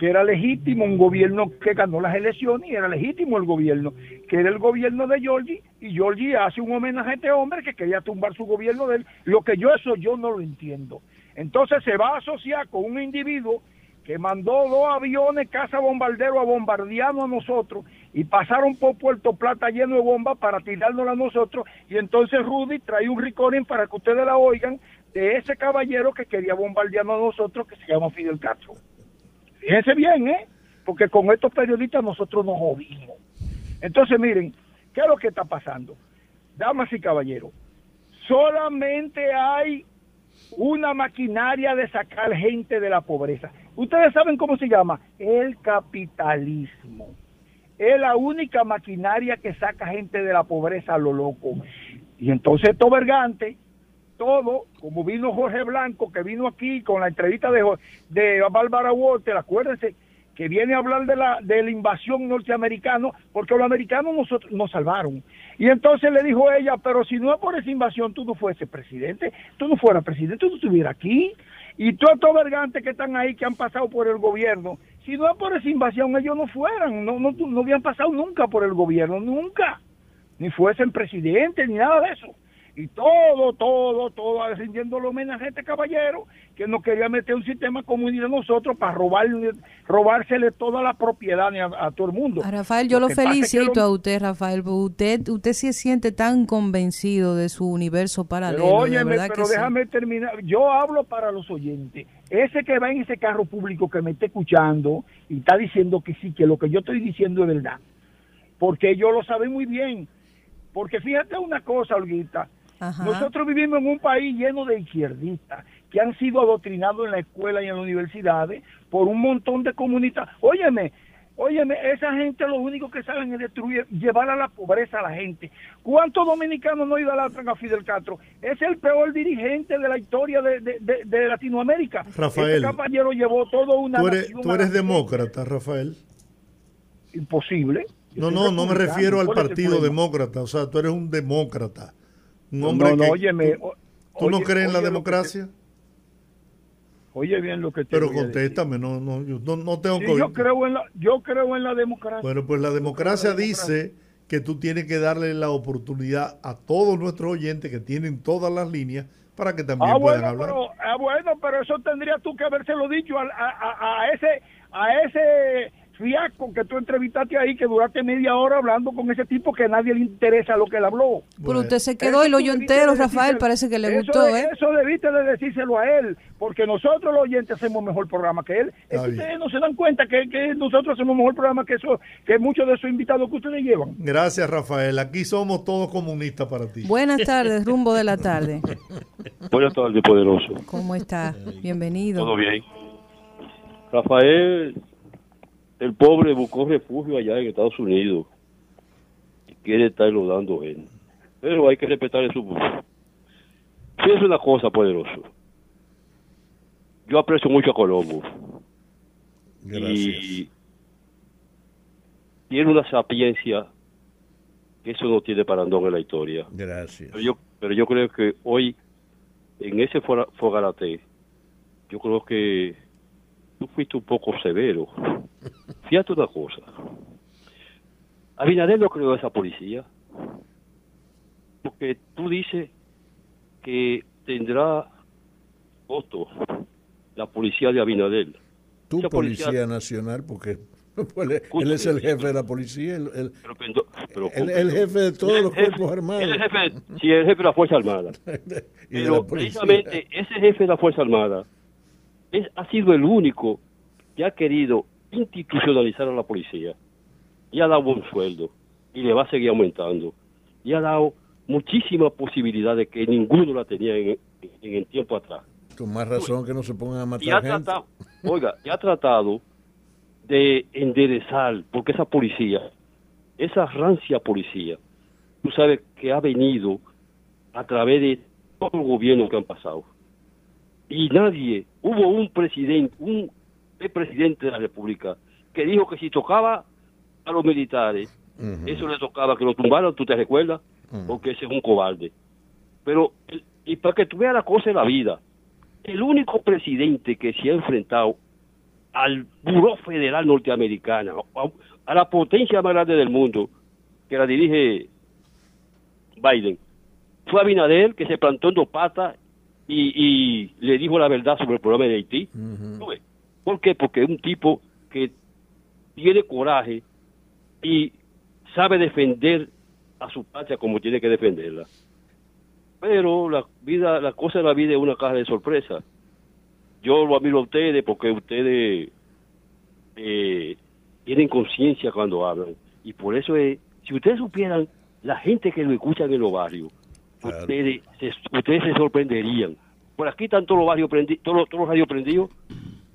que era legítimo, un gobierno que ganó las elecciones y era legítimo el gobierno, que era el gobierno de Giorgi, y Giorgi hace un homenaje a este hombre que quería tumbar su gobierno de él. Lo que yo eso yo no lo entiendo. Entonces se va a asociar con un individuo que mandó dos aviones casa bombardero a bombardearnos a nosotros y pasaron por Puerto Plata lleno de bombas para tirárnosla a nosotros y entonces Rudy trae un recording para que ustedes la oigan de ese caballero que quería bombardearnos a nosotros que se llama Fidel Castro. Fíjense bien, ¿eh? Porque con estos periodistas nosotros nos jodimos. Entonces, miren, ¿qué es lo que está pasando? Damas y caballeros, solamente hay una maquinaria de sacar gente de la pobreza. Ustedes saben cómo se llama? El capitalismo. Es la única maquinaria que saca gente de la pobreza a lo loco. Y entonces estos vergantes, todo, como vino Jorge Blanco, que vino aquí con la entrevista de, de Bárbara Walter, acuérdense, que viene a hablar de la, de la invasión norteamericana, porque los americanos nosotros, nos salvaron. Y entonces le dijo ella, pero si no es por esa invasión, tú no fuese presidente, tú no fueras presidente, tú no estuvieras aquí. Y todos estos vergantes que están ahí, que han pasado por el gobierno, si no es por esa invasión, ellos no fueran, no, no, no habían pasado nunca por el gobierno, nunca. Ni fuesen presidentes, ni nada de eso. Y todo, todo, todo, rindiendo el homenaje a este caballero que nos quería meter un sistema comunista a nosotros para robar, robársele toda la propiedad a, a todo el mundo. A Rafael, yo lo, felicito lo- a usted, Rafael, usted, usted se siente tan convencido de su universo paralelo. Pero óyeme, pero que sí. déjame terminar. Yo hablo para los oyentes. Ese que va en ese carro público que me está escuchando y está diciendo que sí, que lo que yo estoy diciendo es verdad. Porque yo lo sabe muy bien. Porque fíjate una cosa, Olguita. Ajá. Nosotros vivimos en un país lleno de izquierdistas que han sido adoctrinados en la escuela y en las universidades por un montón de comunistas. Óyeme, óyeme, esa gente lo único que saben es destruir, llevar a la pobreza a la gente. ¿Cuántos dominicanos no idolatran a Fidel Castro? Es el peor dirigente de la historia de, de- de- de Latinoamérica. Rafael, Este caballero llevó todo una Tú eres, tú demócrata, Rafael. Imposible. Yo No, no, no me refiero al ¿Cuál es el partido demócrata. O sea, tú eres un demócrata. Un No, hombre no, que. óyeme, ¿Tú, tú no oye- crees en la democracia? Oye bien lo que te Pero voy a decir. contéstame, no, no, yo no, no tengo Sí, que yo creo en la yo creo en la democracia. Bueno, pues la democracia dice que tú tienes que darle la oportunidad a todos nuestros oyentes que tienen todas las líneas para que también ah, puedan bueno, hablar. pero, ah, bueno, pero eso tendrías tú que habérselo dicho al- a, a- a ese a ese fiasco que tú entrevistaste ahí, que duraste media hora hablando con ese tipo que a nadie le interesa lo que él habló. Pero usted se quedó y lo oyó entero, Rafael, parece que le Eso gustó, de- ¿eh? Eso debiste de decírselo a él, porque nosotros los oyentes hacemos mejor programa que él. Es que ustedes no se dan cuenta que, que nosotros hacemos mejor programa que eso, que muchos de esos invitados que ustedes llevan. Gracias, Rafael. Aquí somos todos comunistas para ti. Buenas tardes, rumbo de la tarde. Buenas tardes, poderoso. ¿Cómo está? Bienvenido. ¿Todo bien? Rafael, el pobre buscó refugio allá en Estados Unidos y quiere estarlo dando él. Pero hay que respetar su... Sí, es una cosa, poderoso. Yo aprecio mucho a Colombo. Y tiene una sapiencia que eso no tiene parandón en la historia. Gracias. Pero yo, pero yo creo que hoy, en ese fogarate, yo creo que tú fuiste un poco severo. Fíjate una cosa. Abinader no creó esa policía. Porque tú dices que tendrá voto la policía de Abinader. Tu policía, nacional, porque él, es- él es el jefe de la policía, el, el- Pero, pero- él es el jefe de todos los Jefe- cuerpos armados. él es jefe, sí, el jefe de la Fuerza Armada. Pero precisamente ese jefe de la Fuerza Armada es, ha sido el único que ha querido institucionalizar a la policía y ha dado buen sueldo y le va a seguir aumentando y ha dado muchísimas posibilidades que ninguno la tenía en, en el tiempo atrás. Con más razón que no se pongan a matar Y ha gente. tratado, oiga, y ha tratado de enderezar, porque esa policía, esa rancia policía, tú sabes que ha venido a través de todos los gobiernos que han pasado. Y nadie, hubo un presidente, un el presidente de la República, que dijo que si tocaba a los militares, eso le tocaba que lo tumbaran, tú te recuerdas, porque ese es un cobarde. Pero, y para que tú veas la cosa de la vida, el único presidente que se ha enfrentado al Buró Federal Norteamericano, a, a la potencia más grande del mundo, que la dirige Biden, fue Abinader, que se plantó en dos patas y, y le dijo la verdad sobre el problema de Haití. ¿Tú ves? ¿Por qué? Porque es un tipo que tiene coraje y sabe defender a su patria como tiene que defenderla. Pero la vida, la cosa de la vida es una caja de sorpresa. Yo lo admiro a ustedes porque ustedes eh, tienen conciencia cuando hablan. Y por eso es, si ustedes supieran la gente que lo escuchan en los barrios, ustedes, se, ustedes se sorprenderían. Por aquí están todos los barrios prendidos, todos, todos los radios prendidos.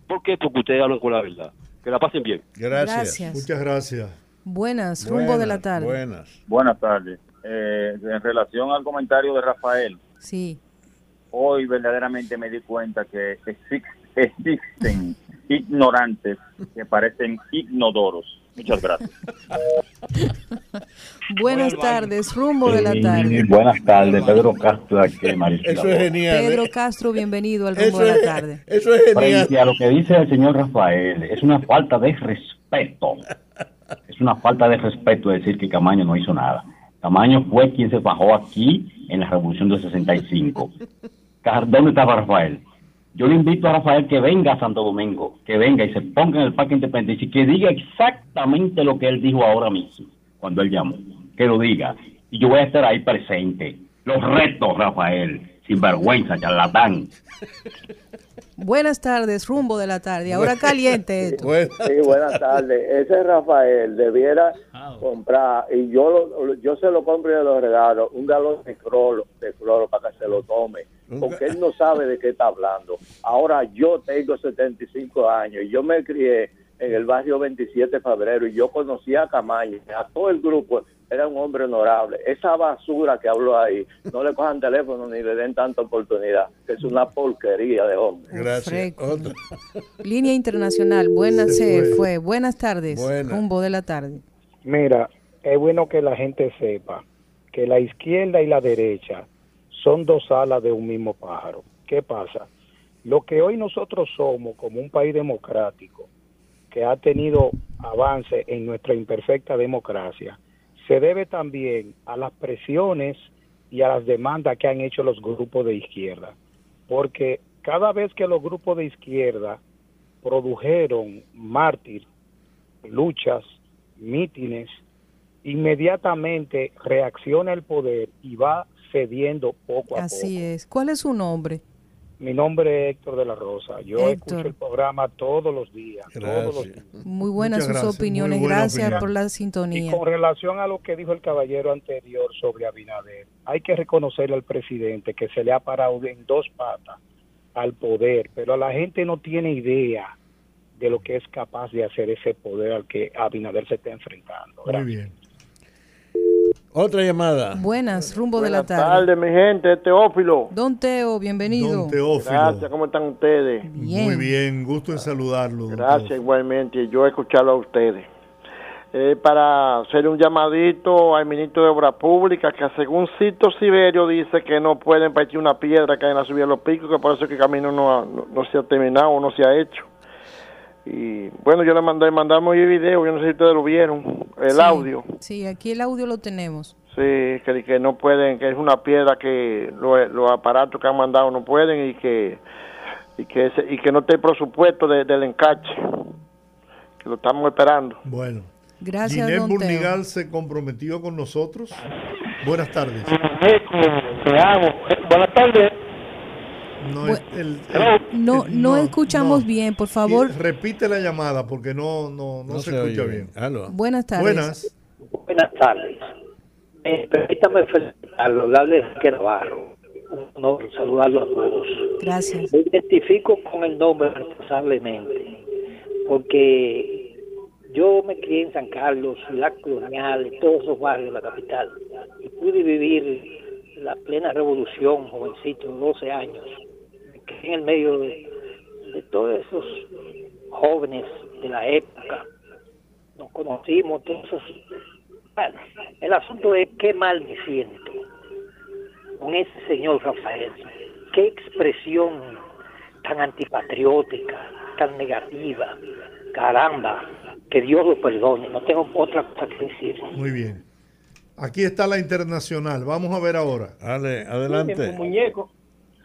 ¿Por qué? Porque ustedes hablan con la verdad. Que la pasen bien. Gracias. Gracias. Muchas gracias. Buenas, rumbo de la tarde. Buenas. Buenas tardes. Eh, en relación al comentario de Rafael, Sí. hoy verdaderamente me di cuenta que exi- existen ignorantes que parecen ignodoros. Muchas gracias. Buenas tardes, rumbo de la tarde. Buenas tardes, Pedro Castro aquí, Marisela. Eso es genial. ¿eh? Pedro Castro, bienvenido al rumbo Eso de la es- tarde. Eso es genial. Frente a lo que dice el señor Rafael, es una falta de respeto. Es una falta de respeto decir que Camaño no hizo nada. Camaño fue quien se bajó aquí en la Revolución del 65. Car- ¿Dónde estaba Rafael? Yo le invito a Rafael que venga a Santo Domingo, que venga y se ponga en el Parque Independencia y que diga exactamente lo que él dijo ahora mismo, cuando él llamó. Que lo diga. Y yo voy a estar ahí presente. Los retos, Rafael. Sin vergüenza, charlatán. Buenas tardes, rumbo de la tarde. Ahora caliente esto. Sí, buenas tardes. Ese Rafael debiera comprar, y yo lo- yo se lo compro y lo regalo, un galón de cloro, de cloro para que se lo tome, porque él no sabe de qué está hablando. Ahora yo tengo 75 años y yo me crié en el barrio 27 de febrero y yo conocí a Camaño, a todo el grupo, era un hombre honorable. Esa basura que habló ahí, no le cojan teléfono ni le den tanta oportunidad, que es una porquería de hombre. Gracias. Otra. Línea internacional, buenas, Se fue. fue. Buenas tardes, Buenas. rumbo de la tarde. Mira, es bueno que la gente sepa que la izquierda y la derecha son dos alas de un mismo pájaro. ¿Qué pasa? Lo que hoy nosotros somos como un país democrático que ha tenido avance en nuestra imperfecta democracia, se debe también a las presiones y a las demandas que han hecho los grupos de izquierda. Porque cada vez que los grupos de izquierda produjeron mártir, luchas, mítines, inmediatamente reacciona el poder y va cediendo poco a Así es. ¿Cuál es su nombre? poco. Mi nombre es Héctor de la Rosa. Yo Héctor. escucho el programa todos los días. Todos los días. Muy buenas Muchas sus gracias, opiniones. muy buena Gracias opinión. por la Y sintonía. con relación a lo que dijo el caballero anterior sobre Abinader, hay que reconocerle al presidente que se le ha parado en dos patas al poder, pero la gente no tiene idea de lo que es capaz de hacer ese poder al que Abinader se está enfrentando. Muy bien. Otra llamada. Buenas, rumbo de la Buenas tarde. tardes, mi gente, Teófilo. Don Teo, bienvenido. Don Teófilo. Gracias, ¿cómo están ustedes? Muy bien, gusto en saludarlo. Gracias igualmente, yo escucharlo a ustedes. Eh, para hacer un llamadito al ministro de Obras Públicas, que según Cito Siberio dice que no pueden partir una piedra que hay en la subida de los picos, que por eso es que el camino no, ha- no, no se ha terminado o no se ha hecho. Y bueno, yo le mandé, mandamos el video, yo no sé si ustedes lo vieron, el Sí, audio. Sí, aquí el audio lo tenemos. Sí, que, que no pueden, que es una piedra que lo- los aparatos que han mandado no pueden y que y que ese- y que no esté el presupuesto de- del encache, que lo estamos esperando. Bueno. Gracias, Ginés. Burnigal se comprometió con nosotros. Buenas tardes. Buenas tardes. No, es- el- No, el- no escuchamos bien, por favor. Y repite la llamada porque no, no, no, No se, se escucha oye bien. bien. Buenas tardes. Buenas. Buenas tardes. Eh, permítame felicitarlo, de Enrique Navarro. Un honor saludarlo a todos. Gracias. Me identifico con el nombre responsablemente, porque yo me crié en San Carlos, la colonial, en todos esos barrios de la capital, y pude vivir la plena revolución, jovencito, de 12 años. Crié en el medio de, de todos esos jóvenes de la época. Nos conocimos, todos esos... Bueno, el asunto es qué mal me siento con ese señor Rafael. Qué expresión tan antipatriótica, tan negativa. Caramba, que Dios lo perdone. No tengo otra cosa que decir. Muy bien. Aquí está la internacional. Vamos a ver ahora. Dale, Mi muñeco.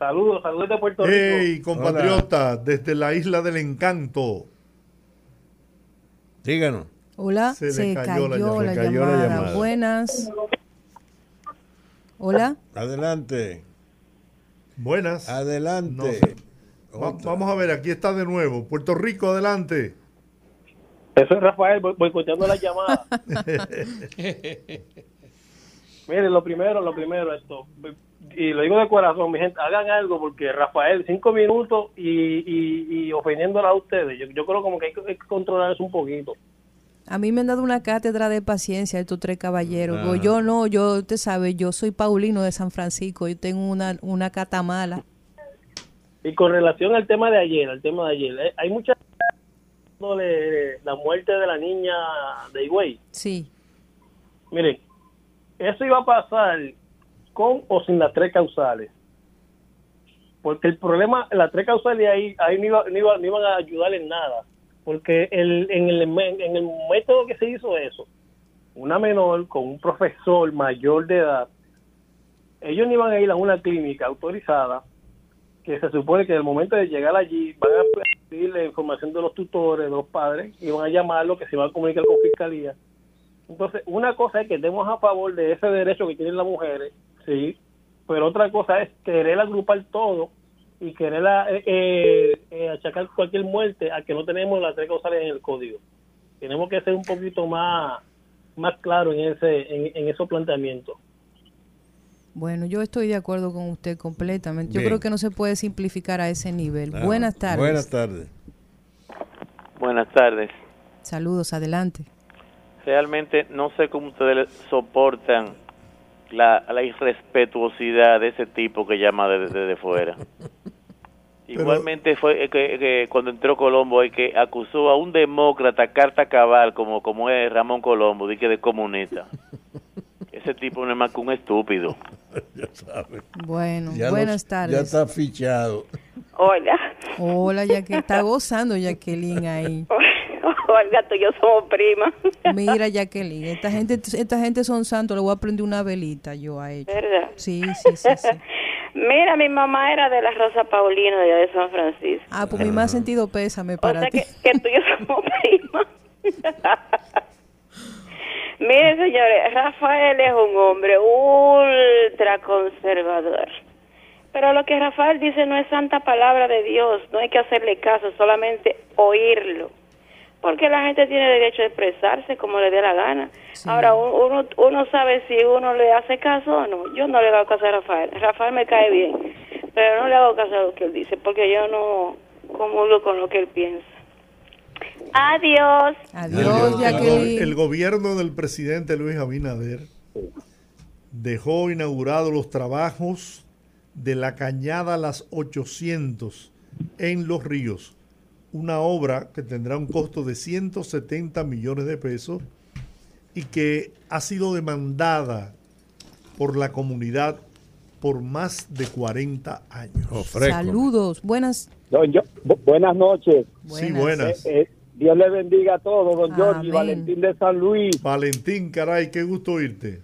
Saludos, saludos de Puerto Rico. Hey, compatriota, desde la isla del encanto. Díganos. Hola, Se se, cayó, cayó la la, llamada. Cayó la llamada. Buenas. Hola. Adelante. Buenas. Adelante. No sé. Va- vamos a ver, aquí está de nuevo. Puerto Rico, adelante. Eso es Rafael, voy boicoteando la llamada. Mire, lo primero, lo primero, esto, y lo digo de corazón, mi gente, hagan algo porque Rafael, cinco minutos y, y, y ofendiéndola a ustedes, yo, yo creo como que hay que, hay que controlar eso un poquito. A mí me han dado una cátedra de paciencia estos tres caballeros. Ah. Yo no, yo, usted sabe, yo soy Paulino de San Francisco. Yo tengo una, una cata mala. Y con relación al tema de ayer, al tema de ayer, eh, hay mucha la muerte de la niña de Higüey. Sí. Miren, eso iba a pasar con o sin las tres causales. Porque el problema, las tres causales ahí, ahí no, iba- no, iba- no iban a ayudar en nada. Porque el, en, el, en el método que se hizo eso, una menor con un profesor mayor de edad, ellos no iban a ir a una clínica autorizada que se supone que en el momento de llegar allí van a pedir la información de los tutores, de los padres, y van a llamarlo, que se van a comunicar con fiscalía. Entonces, una cosa es que estemos a favor de ese derecho que tienen las mujeres, sí, pero otra cosa es querer agrupar todo y querer eh, eh, eh, achacar cualquier muerte a que no tenemos las tres causales en el código. Tenemos que ser un poquito más más claro en ese en, en esos planteamientos. Bueno, yo estoy de acuerdo con usted completamente. Yo Bien. creo que no se puede simplificar a ese nivel. Ah, Buenas tardes. Buenas tardes. Buenas tardes. Saludos, adelante. Realmente no sé cómo ustedes soportan la, la irrespetuosidad de ese tipo que llama desde de, fuera. Igualmente fue eh, que, que cuando entró Colombo y que acusó a un demócrata carta cabal como como es Ramón Colombo, de que de comunista. Ese tipo no es más que un estúpido. ya sabe. Bueno, Ya buenas los- tardes. Ya está fichado. Hola. Hola, ya que está gozando Jacqueline ahí. Olga, tú y yo somos primas. Mira, Jacqueline, esta gente, esta gente son santos, le voy a prender una velita yo a ella. ¿Verdad? Sí, sí, sí, sí. Mira, mi mamá era de la Rosa Paulino, de allá de San Francisco. Ah, pues mi más sentido pésame O para sea ti. que, que tú y yo somos primas. Mire, señores, Rafael es un hombre ultra conservador. Pero lo que Rafael dice no es santa palabra de Dios, no hay que hacerle caso, solamente oírlo. Porque la gente tiene derecho a expresarse como le dé la gana. Ahora, un- uno, uno sabe si uno le hace caso o no. Yo no le hago caso a Rafael. Rafael me cae bien, pero no le hago caso a lo que él dice, porque yo no comulgo con lo que él piensa. Adiós. Adiós, El, go- el gobierno del presidente Luis Abinader dejó inaugurados los trabajos de la cañada Las 800 en Los Ríos, una obra que tendrá un costo de 170 millones de pesos y que ha sido demandada por la comunidad por más de 40 años. Saludos, buenas. Don Yo- bu- buenas noches. Sí, buenas. Eh, eh, Dios le bendiga a todos, don Giorgi, Amén. Valentín de San Luis. Valentín, caray, qué gusto oírte.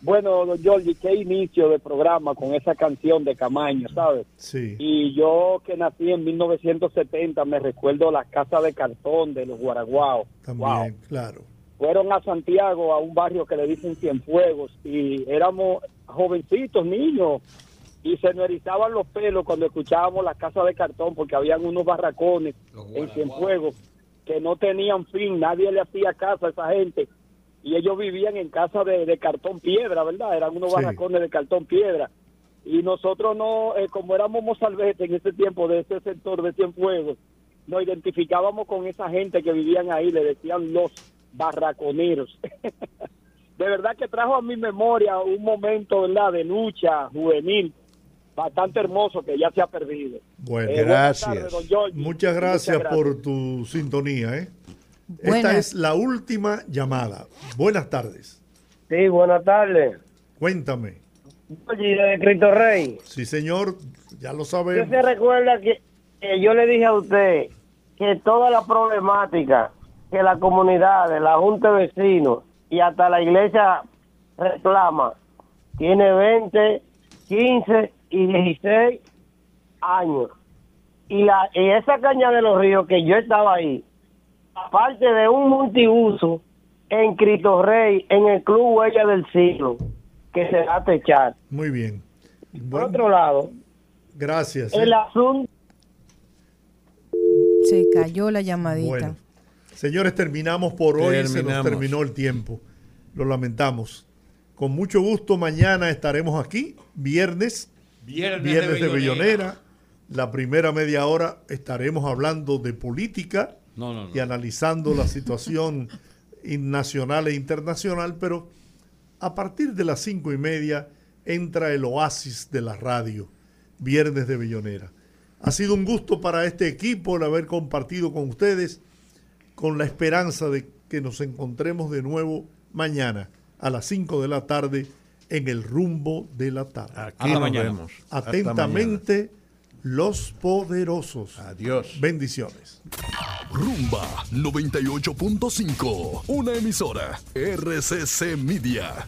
Bueno, don Giorgi, qué inicio de programa con esa canción de Camaño, ¿sabes? Sí. Y yo que nací en 1970 me recuerdo las casas de cartón de los Guaraguao. También, claro. Fueron a Santiago, a un barrio que le dicen Cienfuegos, y éramos jovencitos, niños, y se nos erizaban los pelos cuando escuchábamos las casas de cartón, porque habían unos barracones en Cienfuegos que no tenían fin, nadie le hacía caso a esa gente, y ellos vivían en casa de, de cartón piedra, ¿verdad? Eran unos Sí. barracones de cartón piedra. Y nosotros no, eh, como éramos mozalbetes en ese tiempo de ese sector de Cienfuegos, nos identificábamos con esa gente que vivían ahí, le decían los barraconeros. de verdad que trajo a mi memoria un momento, ¿verdad?, de lucha juvenil bastante hermoso que ya se ha perdido. Bueno, Eh, tardes, Giorgi. Muchas gracias por tu sintonía. ¿eh? Esta es la última llamada. Buenas tardes. Sí, buenas tardes. Cuéntame. Oye, de Cristo Rey. Sí, señor, ya lo ¿Usted sabemos. se recuerda que, que yo le dije a usted que toda la problemática que la comunidad, de la Junta de Vecinos y hasta la iglesia reclama tiene 20, 15 y 16 años? Y, la, y esa caña de los ríos que yo estaba ahí, aparte de un multiuso en Cristo Rey, en el Club Huella del Siglo, que se va a techar. Muy bien. Por otro lado, Gracias. ¿eh? el asunto Se cayó la llamadita. Bueno, señores, terminamos por hoy. Se nos Terminamos. terminó el tiempo. Lo lamentamos. Con mucho gusto, mañana estaremos aquí, viernes, Viernes de de. Bellonera. La primera media hora estaremos hablando de política No, no, no. y analizando la situación nacional e internacional, pero a partir de las cinco y media entra el oasis de la radio, Viernes de Bellonera. Ha sido un gusto para este equipo el haber compartido con ustedes, con la esperanza de que nos encontremos de nuevo mañana a las 5 de la tarde en el rumbo de la tarde. Aquí nos mañana. vemos. Hasta Atentamente, los poderosos. Adiós. Bendiciones. Rumba 98.5, una emisora RCC Media.